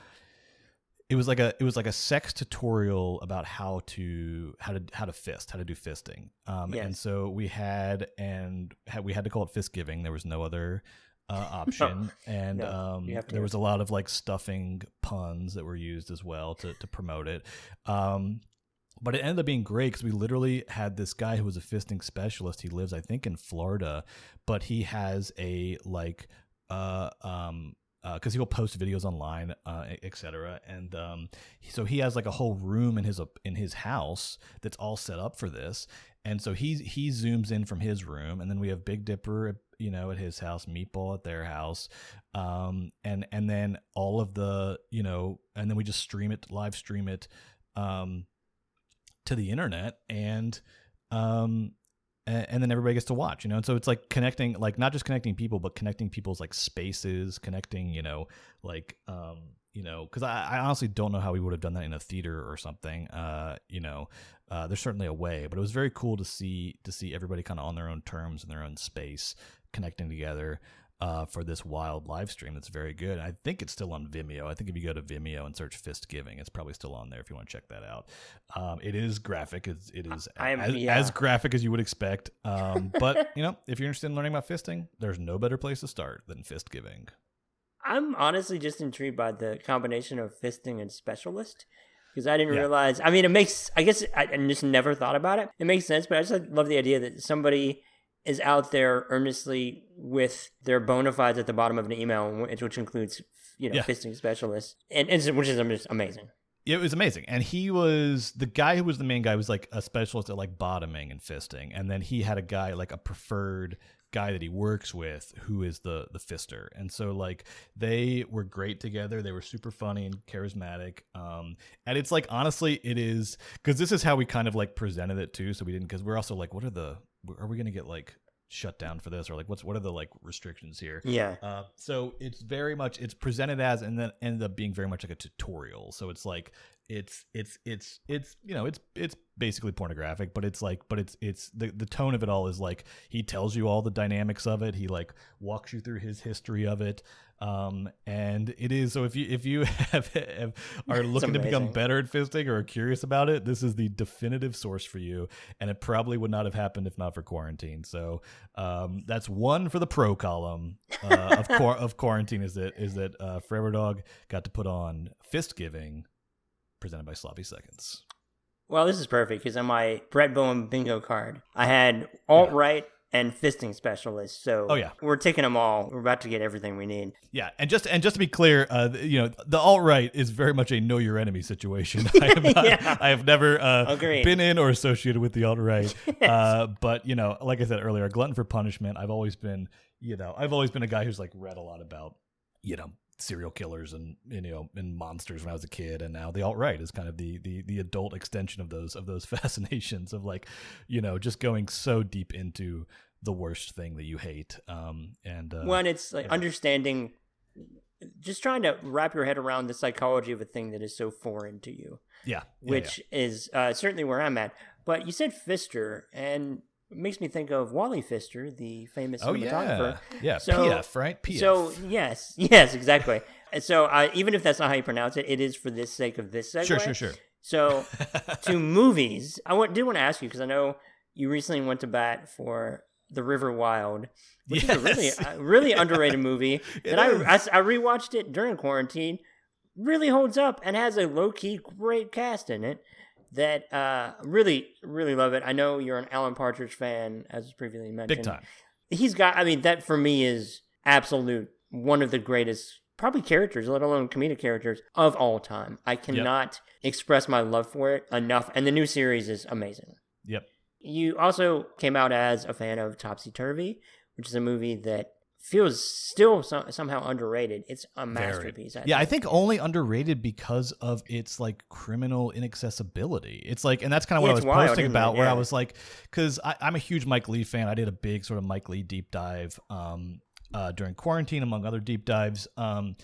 it was like a it was like a sex tutorial about how to how to how to fist how to do fisting. Um Yes. and so we had and had, we had to call it fist giving. There was no other uh, option. And No, um you have to- there was a lot of like stuffing puns that were used as well to to promote it. Um but it ended up being great because we literally had this guy who was a fisting specialist. He lives i think in florida but he has a like uh um because he'll post videos online, uh, etc. And um, so he has like a whole room in his in his house that's all set up for this. And so he he zooms in from his room, and then we have Big Dipper, you know, at his house, Meatball at their house, um, and and then all of the you know, and then we just stream it, live stream it, um, to the internet, and um, a- and then everybody gets to watch you know? And so it's like connecting like not just connecting people but connecting people's like spaces connecting you know like um you know because I, I honestly don't know how we would have done that in a theater or something uh you know uh there's certainly a way but it was very cool to see to see everybody kind of on their own terms in their own space connecting together uh, for this wild live stream that's very good. I think it's still on Vimeo. I think if you go to Vimeo and search Fist Giving, it's probably still on there if you want to check that out. Um, it is graphic. It's, it is I as, yeah. as graphic as you would expect. Um, but you know, if you're interested in learning about fisting, there's no better place to start than Fist Giving. I'm honestly just intrigued by the combination of fisting and specialist because I didn't Yeah. realize. I mean, it makes. I guess I, I just never thought about it. It makes sense, but I just love the idea that somebody is out there earnestly with their bona fides at the bottom of an email, which which includes you know Yeah. fisting specialists, and, and which is just amazing. It was amazing. And he was the guy who was the main guy was like a specialist at like bottoming and fisting. And then he had a guy like a preferred guy that he works with who is the the fister. And so like they were great together. They were super funny and charismatic. Um and it's like honestly it is cuz this is how we kind of like presented it too so we didn't cuz we're also like what are the are we going to get like shut down for this or like what's what are the like restrictions here? Yeah, Uh, so it's very much it's presented as and then ended up being very much like a tutorial. So it's like it's it's it's it's you know it's it's basically pornographic, but it's like but it's it's the the tone of it all is like he tells you all the dynamics of it. He like walks you through his history of it. Um, and it is so if you if you have, have are looking to become better at fisting or are curious about it, this is the definitive source for you. And it probably would not have happened if not for quarantine. So um, that's one for the pro column uh, of of quarantine. Is that is that uh, Forever Dog got to put on fist giving, presented by Sloppy Seconds. well, this is perfect because on my Brett Bowen bingo card, I had alt right and fisting specialist. So Oh, yeah. we're taking them all. We're about to get everything we need. Yeah, and just and just to be clear, uh, you know, the alt right is very much a know your enemy situation. I have, not, Yeah. I have never uh, been in or associated with the alt right. uh, but you know, like I said earlier, glutton for punishment. I've always been, you know, I've always been a guy who's like read a lot about, you know, serial killers and you know and monsters when I was a kid, and now the alt right is kind of the the the adult extension of those of those fascinations of like, you know, just going so deep into the worst thing that you hate. Um, and uh, One, it's like yeah. understanding, just trying to wrap your head around the psychology of a thing that is so foreign to you, yeah, yeah, which is uh, certainly where I'm at. But you said Fister, and it makes me think of Wally Pfister, the famous Oh cinematographer. yeah, yeah. So- PF, right? PF. So yes, yes, exactly. So uh, even if that's not how you pronounce it, it is for this sake of this segue. sure, sure, sure. So to movies, I want, did want to ask you because I know you recently went to bat for The River Wild, which is a really, Yes. uh, really underrated movie. That I. I I rewatched it during quarantine. Really holds up and has a low key great cast in it. That uh, really, really love it. I know you're an Alan Partridge fan, as previously mentioned Big time. he's got i mean that for me is absolute one of the greatest probably characters let alone comedic characters of all time i cannot express my love for it enough and the new series is amazing Yep. you also came out as a fan of topsy turvy which is a movie that feels still so, somehow underrated. It's a masterpiece. I yeah, think. I think only underrated because of its like criminal inaccessibility. It's like, and that's kind of what I was wild, posting about, yeah. where I was like, because I'm a huge Mike Leigh fan. I did a big sort of Mike Leigh deep dive um, uh, during quarantine, among other deep dives. Um,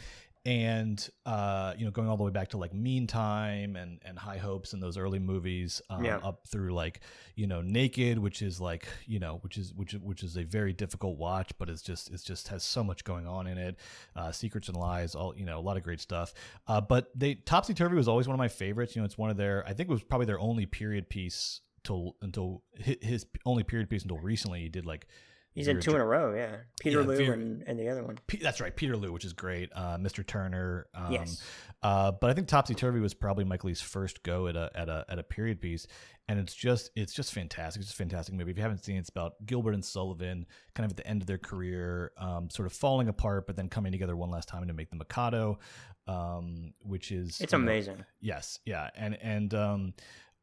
and uh, you know, going all the way back to like Meantime and and High Hopes and those early movies, um, yeah. up through like you know Naked, which is like you know which is which which is a very difficult watch, but it's just it's just has so much going on in it. Uh, Secrets and Lies, all you know, a lot of great stuff. Uh, but they Topsy Turvy was always one of my favorites. You know, it's one of their I think it was probably their only period piece till until his only period piece until recently. He did like He's in two in a row, yeah. Peter yeah, and, and the other one. P- that's right, Peterloo, which is great. Uh, Mr. Turner. Um, yes. Uh, but I think Topsy Turvy was probably Mike Leigh's first go at a at a at a period piece, and it's just it's just fantastic. It's just a fantastic movie. If you haven't seen it, it's about Gilbert and Sullivan, kind of at the end of their career, um, sort of falling apart, but then coming together one last time to make the Mikado, um, which is it's amazing. Know, yes, yeah, and and um,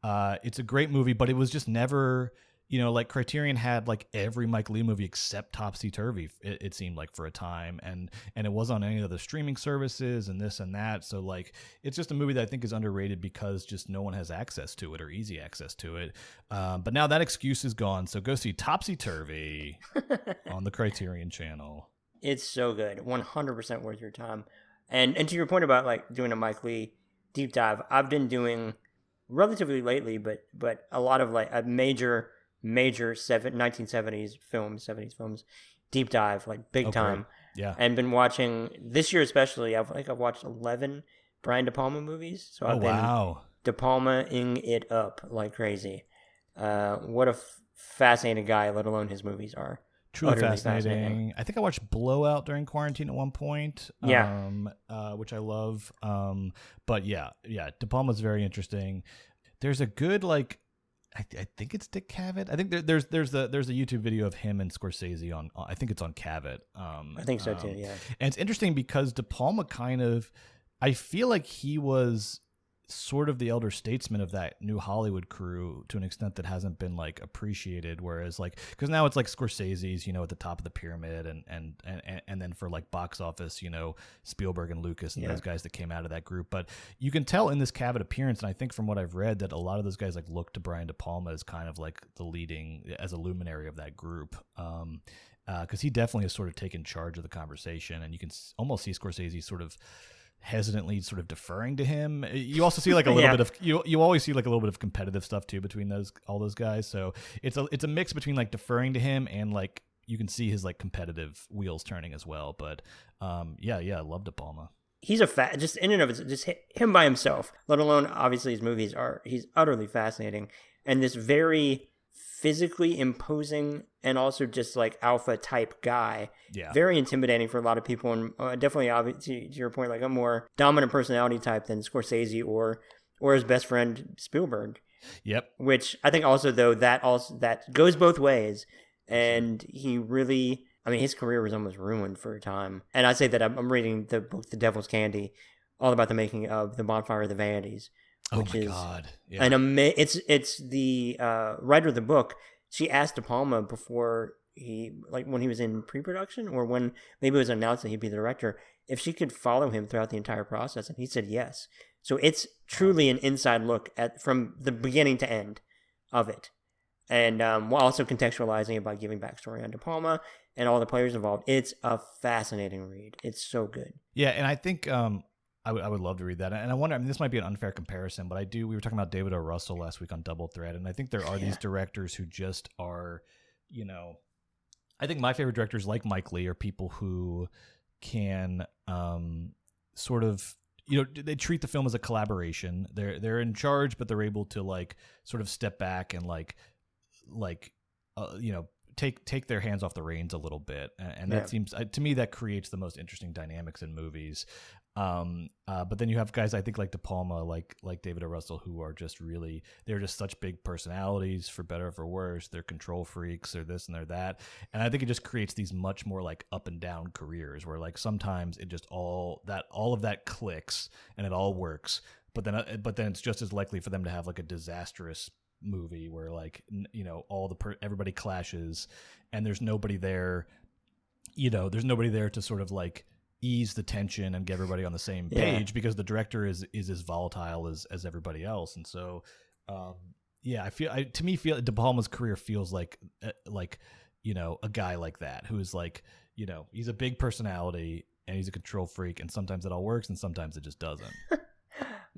uh, it's a great movie, but it was just never you know, like Criterion had like every Mike Leigh movie except Topsy Turvy. It, it, seemed like for a time, and and it was on any of the streaming services and this and that. So like, it's just a movie that I think is underrated because just no one has access to it or easy access to it. Um, but now that excuse is gone. So go see Topsy Turvy on the Criterion Channel. It's so good, one hundred percent worth your time. And and to your point about like doing a Mike Leigh deep dive, I've been doing relatively lately, but but a lot of like a major major seven, 1970s films, 70s films, deep dive, like big time. Yeah. And been watching this year especially. I've like I've watched 11 Brian De Palma movies. So I've oh, been wow. De Palma-ing it up like crazy. Uh, what a f- fascinating guy, let alone his movies are. Truly fascinating. fascinating. I think I watched Blowout during quarantine at one point. Yeah. Um, uh, which I love. Um, but yeah, yeah, De Palma's very interesting. There's a good like I, I, think it's Dick Cavett. I think there, there's there's a there's a YouTube video of him and Scorsese on. I think it's on Cavett. Um, I think so too. Um, yeah. And it's interesting because De Palma kind of, I feel like he was sort of the elder statesman of that new Hollywood crew to an extent that hasn't been like appreciated. Whereas like because now it's like Scorsese's, you know, at the top of the pyramid, and and and and then for like box office, you know, Spielberg and Lucas and yeah. those guys that came out of that group. But you can tell in this Cavett appearance, and I think from what I've read that a lot of those guys like look to Brian De Palma as kind of like the leading as a luminary of that group. Um, because uh, he definitely has sort of taken charge of the conversation, and you can s- almost see Scorsese sort of hesitantly sort of deferring to him. You also see like a little yeah. bit of you you always see like a little bit of competitive stuff too between those all those guys. So it's a it's a mix between like deferring to him and like you can see his like competitive wheels turning as well. But um yeah, yeah, I love De Palma. He's a fat just in and of it just him by himself, let alone obviously his movies are he's utterly fascinating and this very physically imposing and also just like alpha type guy. Yeah. Very intimidating for a lot of people, and uh, definitely, obviously, to your point, like a more dominant personality type than Scorsese or or his best friend Spielberg. Yep. Which I think also though that also that goes both ways, and he really. I mean, his career was almost ruined for a time. And I say that I'm, I'm reading the book, The Devil's Candy, all about the making of The Bonfire of the Vanities, Oh my god! Yeah. An ama- It's it's the uh, writer of the book. She asked De Palma before he like when he was in pre-production or when maybe it was announced that he'd be the director if she could follow him throughout the entire process, and he said yes. So it's truly an inside look at from the beginning to end of it, and um, while also contextualizing it by giving backstory on De Palma and all the players involved. It's a fascinating read. It's so good. Yeah, and I think um, I would love to read that. And I wonder, I mean, this might be an unfair comparison, but I do. We were talking about David O. Russell last week on Double Threat, and I think there are yeah. these directors who just are, you know, I think my favorite directors, like Mike Leigh are people who can um, sort of you know they treat the film as a collaboration they're they're in charge but they're able to like sort of step back and like like uh, you know take take their hands off the reins a little bit and, that yeah. seems to me that creates the most interesting dynamics in movies um, uh, but then you have guys I think like De Palma, like like David O. Russell, who are just really they're just such big personalities for better or for worse. They're control freaks, they're this and they're that, and I think it just creates these much more like up and down careers where like sometimes it just all that all of that clicks and it all works, but then uh, but then it's just as likely for them to have like a disastrous movie where like you know all the per- everybody clashes and there's nobody there you know, there's nobody there to sort of like ease the tension and get everybody on the same Yeah. page because the director is is as volatile as as everybody else, and so um, yeah, I feel I, to me feel De Palma's career feels like uh, like you know a guy like that who is like you know he's a big personality and he's a control freak, and sometimes it all works and sometimes it just doesn't.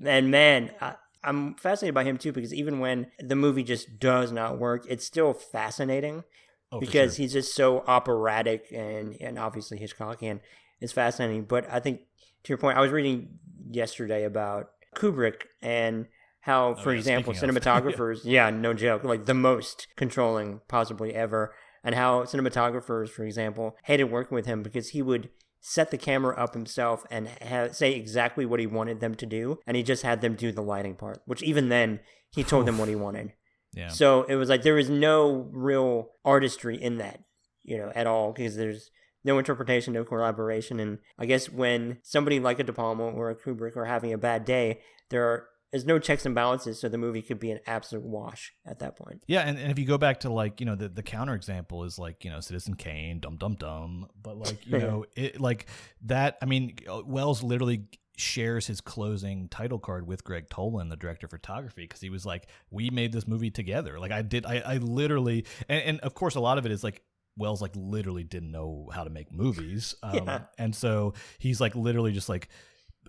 And man, I, I'm fascinated by him too because even when the movie just does not work, it's still fascinating Oh, because sure. he's just so operatic and and obviously Hitchcockian. It's fascinating, but I think to your point, I was reading yesterday about Kubrick and how, for Oh, yeah, example, cinematographers, yeah, no joke, like the most controlling possibly ever, and how cinematographers, for example, hated working with him because he would set the camera up himself and ha- say exactly what he wanted them to do, and he just had them do the lighting part, which even then he told them what he wanted. yeah. So it was like there was no real artistry in that, you know, at all because there's no interpretation, no collaboration, and I guess when somebody like a De Palma or a Kubrick are having a bad day, there are there's no checks and balances, so the movie could be an absolute wash at that point. Yeah, and, and if you go back to like you know the the counter example is like you know Citizen Kane, Dum Dum Dum, but like you know it like that. I mean, uh, Welles literally shares his closing title card with Gregg Toland, the director of photography, because he was like, "We made this movie together." Like I did, I, I literally, and, and of course, a lot of it is like Welles like literally didn't know how to make movies, um, Yeah. and so he's like literally just like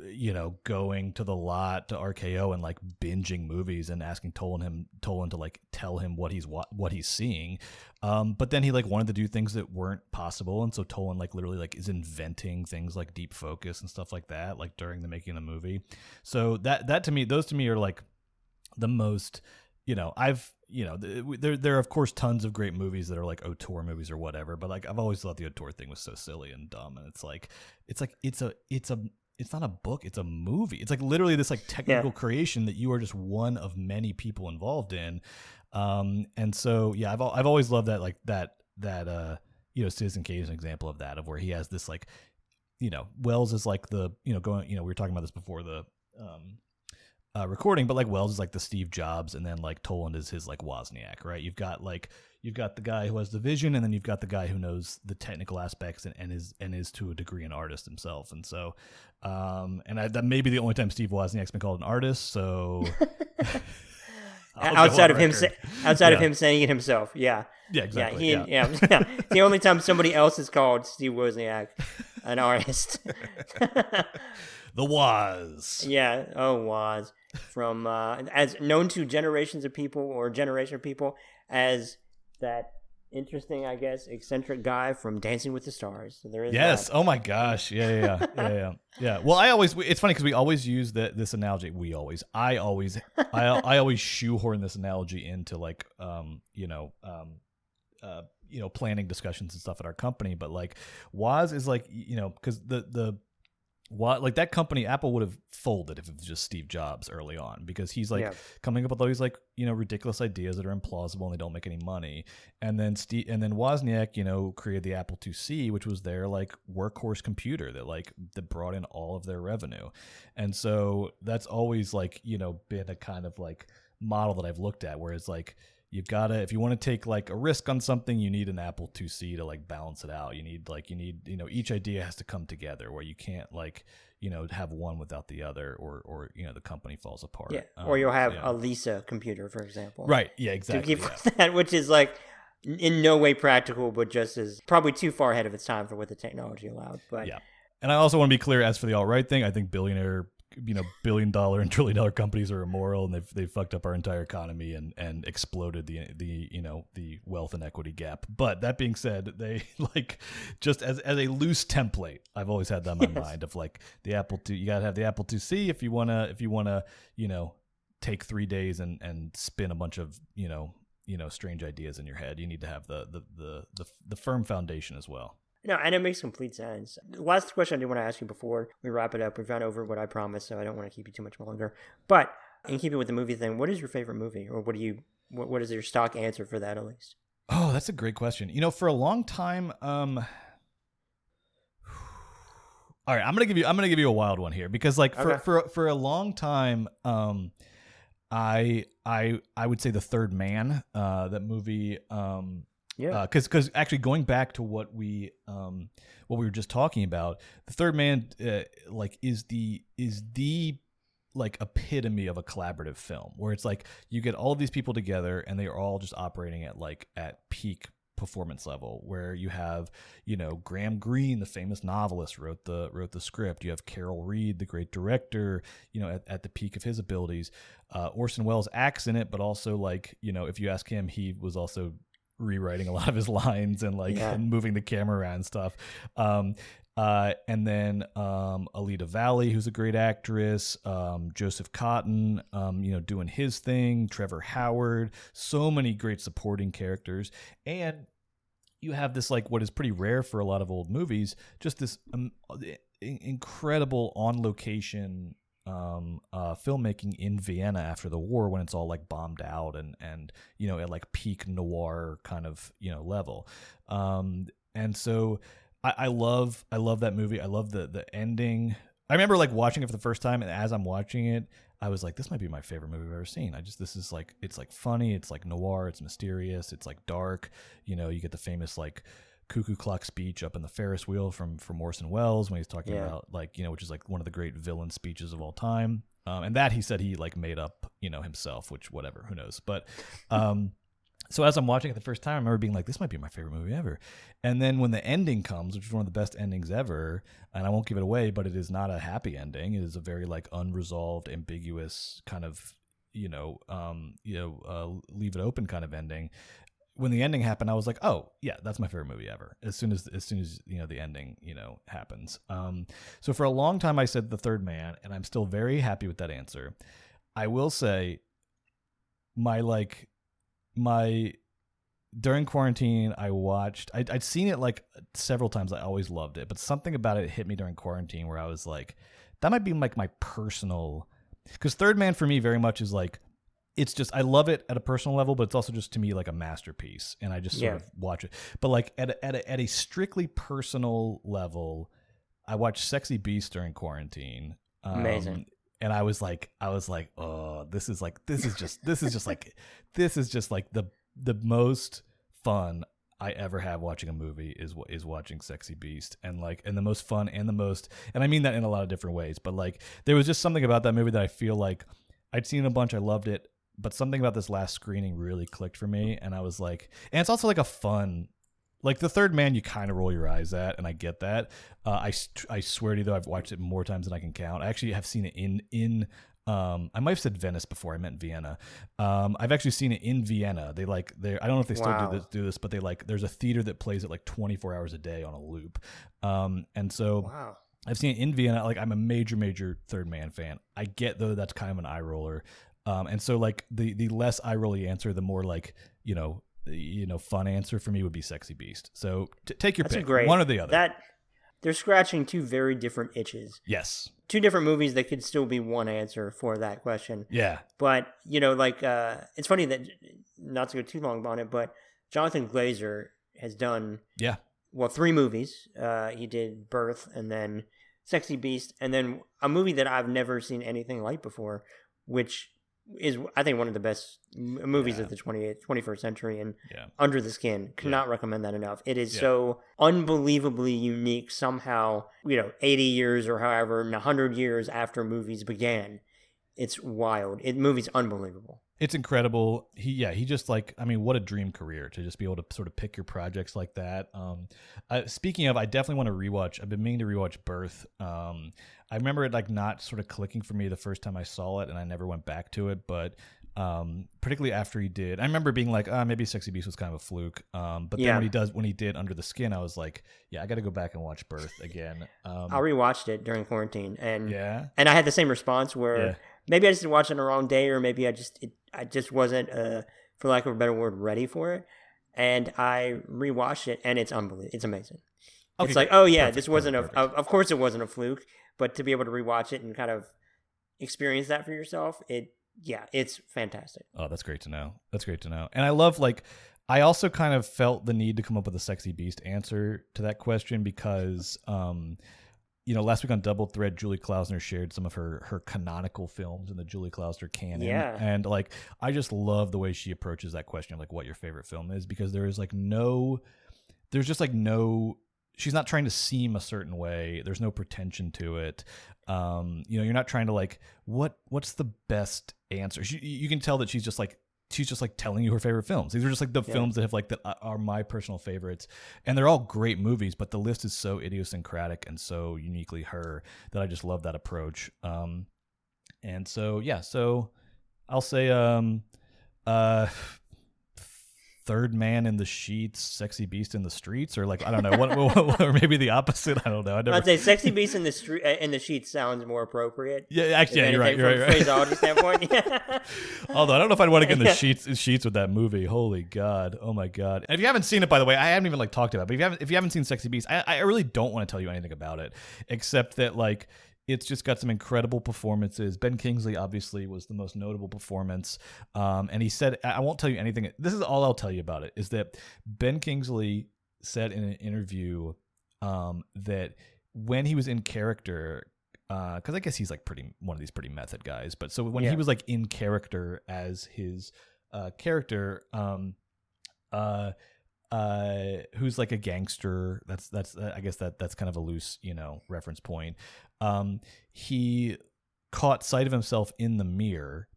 you know, going to the lot to RKO and like binging movies and asking Toland him Toland to like tell him what he's what what he's seeing. Um, but then he like wanted to do things that weren't possible, and so Toland like literally like is inventing things like deep focus and stuff like that, like during the making of the movie. So that that to me, those to me are like the most you know i've you know th- there there are of course tons of great movies that are like auteur movies or whatever but like i've always thought the auteur thing was so silly and dumb and it's like it's like it's a it's a it's not a book it's a movie. It's like literally this like technical creation that you are just one of many people involved in um and so yeah i've i've always loved that like that that uh you know citizen kane is an example of that of where he has this like you know welles is like the you know going you know we were talking about this before the um uh, recording, but like Welles is like the Steve Jobs, and then like Toland is his like Wozniak, right? You've got like you've got the guy who has the vision, and then you've got the guy who knows the technical aspects and, and is and is to a degree an artist himself. And so, um, and I, that may be the only time Steve Wozniak's been called an artist. So outside of him, record. sa- outside of him saying it himself, yeah, yeah, exactly. yeah, he, yeah, yeah. the only time somebody else is called Steve Wozniak an artist. the Woz. Yeah, oh was from uh, as known to generations of people or generation of people as that interesting, I guess, eccentric guy from Dancing with the Stars. So there is Yes. that. Oh my gosh. Yeah. Yeah. Yeah. yeah. Yeah. yeah. Well, I always. It's funny because we always use that this analogy. We always. I always. I I always shoehorn this analogy into like um you know um uh you know planning discussions and stuff at our company. But like Woz is like you know because the the what like that company Apple would have folded if it was just Steve Jobs early on because he's like Yeah. coming up with all these like you know ridiculous ideas that are implausible and they don't make any money. And then Steve and then Wozniak, you know, created the Apple IIc, which was their like workhorse computer that like that brought in all of their revenue. And so that's always like you know been a kind of like model that I've looked at where it's like you've got to if you want to take like a risk on something you need an apple IIc to like balance it out you need like you need you know each idea has to come together where you can't like you know have one without the other or or you know the company falls apart Yeah, Um, or you'll have yeah. a Lisa computer, for example. right yeah To exactly keep yeah. that, which is like in no way practical, but just as probably too far ahead of its time for what the technology allowed. But Yeah. And I also want to be clear as for the alt right thing, I think billionaire, you know, billion dollar and trillion dollar companies are immoral and they've they've fucked up our entire economy and and exploded the the you know the wealth and equity gap. But that being said, they like just as as a loose template, I've always had that in my Yes. mind of like the Apple two. You gotta have the Apple IIc if you wanna if you wanna you know take three days and and spin a bunch of you know you know strange ideas in your head. You need to have the the the the, the firm foundation as well. No, and it makes complete sense. Last question I did want to ask you before we wrap it up, we've gone over what I promised, so I don't want to keep you too much longer. But in keeping with the movie thing, what is your favorite movie, or what do you, what, what is your stock answer for that at least? Oh, that's a great question. You know, for a long time, um All right, I'm going to give you I'm to give you a wild one here because like for Okay. for for a long time um I I I would say The Third Man, uh that movie um Yeah. because because actually going back to what we um what we were just talking about, the Third Man uh, like is the is the like epitome of a collaborative film where it's like you get all these people together and they are all just operating at like at peak performance level where you have you know Graham Greene the famous novelist wrote the wrote the script you have Carol Reed the great director you know at, at the peak of his abilities uh, Orson Welles acts in it but also like you know if you ask him he was also rewriting a lot of his lines and like Yeah. and moving the camera around and stuff um uh, and then um, Alida Valli, who's a great actress, um, Joseph Cotten, um, you know, doing his thing, Trevor Howard, so many great supporting characters, and you have this like what is pretty rare for a lot of old movies, just this um, incredible on location um uh filmmaking in Vienna after the war when it's all like bombed out and and you know at like peak noir kind of you know level. Um and so I, I love I love that movie. I love the the ending. I remember like watching it for the first time and as I'm watching it I was like this might be my favorite movie I've ever seen. I just this is like it's like funny it's like noir it's mysterious it's like dark. You know you get the famous like cuckoo clock speech up in the Ferris wheel from from Orson Welles when he's talking Yeah. about like you know which is like one of the great villain speeches of all time. Um, and that he said he like made up you know himself which whatever who knows. But um so as I'm watching it the first time I remember being like this might be my favorite movie ever. And then when the ending comes which is one of the best endings ever and I won't give it away but it is not a happy ending. It is a very like unresolved ambiguous kind of you know um you know uh, leave it open kind of ending when the ending happened, I was like, "Oh, yeah, that's my favorite movie ever." As soon as as soon as you know the ending, you know, happens. Um, so for a long time, I said The Third Man, and I'm still very happy with that answer. I will say, my like, my during quarantine, I watched. I, I'd seen it like several times. I always loved it, but something about it hit me during quarantine where I was like, that might be like my personal. Because Third Man for me very much is like it's just I love it at a personal level, but it's also just to me like a masterpiece, and I just sort Yeah. of watch it. But like at a, at a, at a strictly personal level, I watched Sexy Beast during quarantine. Um, Amazing. And I was like, I was like, oh, this is like, this is just, this is just like, this is just like the the most fun I ever have watching a movie is is watching Sexy Beast and like and the most fun and the most and I mean that in a lot of different ways but like there was just something about that movie that I feel like I'd seen a bunch I loved it but something about this last screening really clicked for me and I was like and it's also like a fun like the third man you kind of roll your eyes at and I get that uh, I I swear to you though I've watched it more times than I can count I actually have seen it in in um, I might have said Venice before. I meant Vienna. Um, I've actually seen it in Vienna. They like they. I don't know if they still Wow. do this, do this, but they like. There's a theater that plays it like 24 hours a day on a loop. Um, and so Wow. I've seen it in Vienna. Like I'm a major, major Third Man fan. I get though that's kind of an eye roller. Um, and so like the the less eye rolly answer, the more like you know you know fun answer for me would be Sexy Beast. So t- take your That's pick, great one or the other. That they're scratching two very different itches. yes. Two different movies that could still be one answer for that question. Yeah. But you know, like uh, it's funny that not to go too long on it, but Jonathan Glazer has done Yeah. well three movies. Uh, he did Birth and then Sexy Beast, and then a movie that I've never seen anything like before, which is I think one of the best m- movies Yeah. of the 28th, 21st century, and Yeah. Under the Skin. Cannot recommend that enough. It is Yeah. so unbelievably unique. Somehow, you know, 80 years or however, 100 years after movies began, it's wild. It movie's unbelievable. It's incredible. He yeah, he just like I mean, what a dream career to just be able to sort of pick your projects like that. Um, speaking of, I definitely want to rewatch. I've been meaning to rewatch Birth. Um, I remember it like not sort of clicking for me the first time I saw it, and I never went back to it. But um, particularly after he did, I remember being like, ah, maybe Sexy Beast was kind of a fluke. Um, but then Yeah. when he does, when he did Under the Skin, I was like, yeah, I got to go back and watch Birth again. Um, I rewatched it during quarantine, and yeah, and I had the same response where Yeah. maybe I just watched it on the wrong day, or maybe I just it, I just wasn't, uh, for lack of a better word, ready for it. And I rewatched it, and it's unbelievable. It's amazing. Okay, it's like, oh yeah, perfect, this wasn't perfect, a. Of, of course, it wasn't a fluke, but to be able to rewatch it and kind of experience that for yourself, it yeah, it's fantastic. Oh, that's great to know. That's great to know. And I love like I also kind of felt the need to come up with a sexy beast answer to that question because um you know, last week on Double Threat, Julie Klausner shared some of her her canonical films in the Julie Klausner canon. Yeah. And like I just love the way she approaches that question of like what your favorite film is because there is like no there's just like no she's not trying to seem a certain way. There's no pretension to it. Um, you know, you're not trying to like what what's the best answer. She, you can tell that she's just like she's just like telling you her favorite films. These are just like the Yeah. films that have like that are my personal favorites, and they're all great movies. But the list is so idiosyncratic and so uniquely her that I just love that approach. Um, and so yeah, so I'll say um, uh, third man in the sheets, sexy beast in the streets, or like I don't know what, what- or maybe the opposite. I don't know. I never. I'd say "sexy beast in the street" uh, in the sheet sounds more appropriate. yeah, actually, yeah, you're right. You're right. right. phraseology standpoint. Yeah. Although I don't know if I'd want to get in the sheets sheets with that movie. Holy God! Oh my God! And if you haven't seen it, by the way, I haven't even like talked about. it. But if you haven't, if you haven't seen Sexy Beast, I, I really don't want to tell you anything about it, except that like it's just got some incredible performances. Ben Kingsley obviously was the most notable performance, um, and he said, I won't tell you anything. This is all I'll tell you about it. Is that Ben Kingsley said in an interview um, that when he was in character because I guess he's like pretty one of these pretty method guys. But so when Yeah. he was like in character as his uh, character, um, uh, uh, who's like a gangster. That's that's uh, I guess that that's kind of a loose you know reference point. Um, he caught sight of himself in the mirror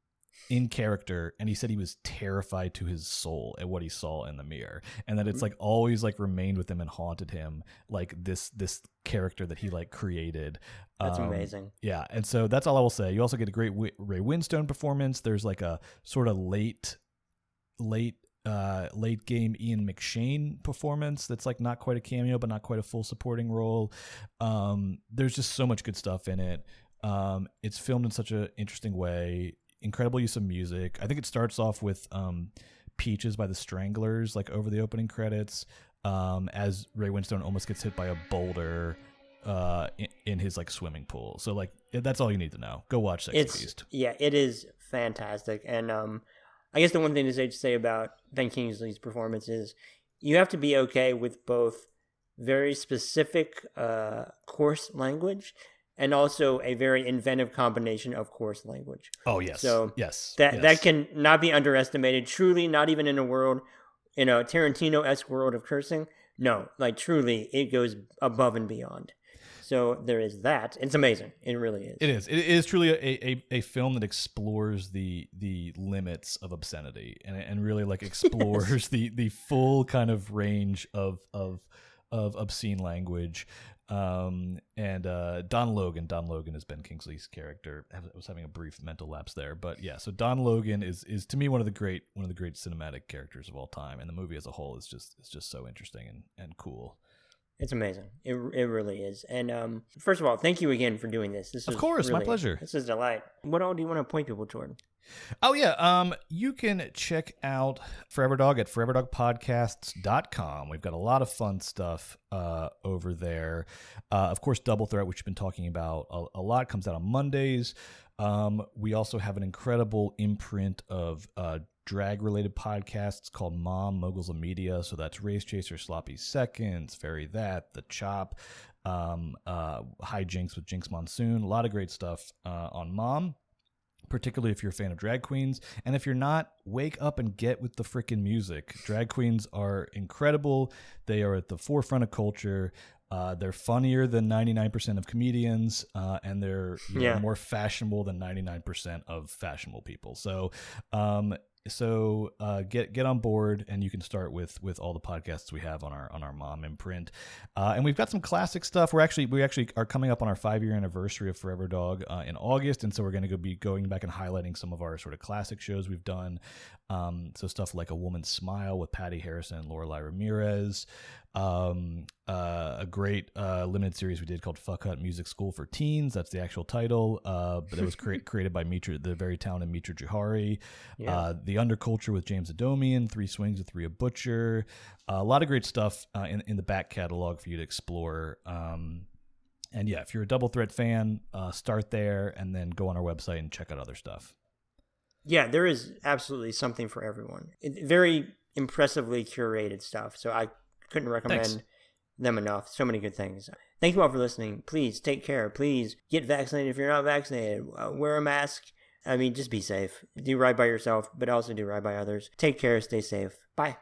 in character and he said he was terrified to his soul at what he saw in the mirror and that it's like always like remained with him and haunted him like this this character that he like created That's Um, amazing. yeah, and so that's all I will say. You also get a great Wi- Ray Winstone performance. There's like a sort of late, late, uh, late game Ian McShane performance that's like not quite a cameo, but not quite a full supporting role. Um, there's just so much good stuff in it. Um, it's filmed in such an interesting way. Incredible use of music. I think it starts off with um, "Peaches" by the Stranglers, like over the opening credits. Um, as Ray Winstone almost gets hit by a boulder uh in, in his like swimming pool so like that's all you need to know go watch sex it's beast yeah, it is fantastic. And um, I guess the one thing to say to say about Ben Kingsley's performance is you have to be okay with both very specific uh, coarse language and also a very inventive combination of coarse language. oh yes So, yes That yes. that can not be underestimated. Truly, not even in a world in a Tarantino esque world of cursing. No, like truly, it goes above and beyond. So there is that. It's amazing. It really is. it is it is truly a, a, a film that explores the the limits of obscenity and and really like explores the the full kind of range of of of obscene language um and uh don logan don logan is ben kingsley's character i was having a brief mental lapse there but yeah so don logan is is to me one of the great one of the great cinematic characters of all time and the movie as a whole is just is just so interesting and and cool It's amazing. It it really is. And um, first of all, thank you again for doing this. This Of course, my pleasure. This is a delight. What all do you want to point people toward? Oh yeah, um you can check out Forever Dog at foreverdogpodcasts.com. We've got a lot of fun stuff uh over there. Uh of course Double Threat which we've been talking about a, a lot comes out on Mondays. Um we also have an incredible imprint of uh drag related podcasts called Mom Moguls of Media. So that's Race Chaser, Sloppy Seconds, Fairy That, The Chop, um, uh, Hijinks with Jinkx Monsoon. A lot of great stuff uh, on Mom particularly if you're a fan of drag queens. And if you're not, wake up and get with the freaking music. Drag queens are incredible. They are at the forefront of culture. Uh, they're funnier than 99% of comedians, uh, and they're you know, more fashionable than 99% of fashionable people. So, um, so uh, get get on board, and you can start with with all the podcasts we have on our on our mom imprint, uh, and we've got some classic stuff. We're actually we actually are coming up on our five year anniversary of Forever Dog uh, in August, and so we're going to go be going back and highlighting some of our sort of classic shows we've done. Um, so stuff like A Woman's Smile with Patti Harrison and Lorelei Ramirez. Um, uh, a great uh, limited series we did called Fuck Hut Music School for Teens. That's the actual title. Uh, but it was cre- created by Mitra, the very talented Mitra Jouhari. Yeah. Uh, the Underculture with James Adomian. Three Swings with Rhea Butcher. Uh, a lot of great stuff uh, in, in the back catalog for you to explore. Um, and yeah, if you're a Double Threat fan, uh, start there and then go on our website and check out other stuff. Yeah, there is absolutely something for everyone. It, very impressively curated stuff. So I couldn't recommend Thanks. them enough. So many good things. Thank you all for listening. Please take care. Please get vaccinated if you're not vaccinated. Uh, wear a mask. I mean, just be safe. Do right by yourself, but also do right by others. Take care. Stay safe. Bye.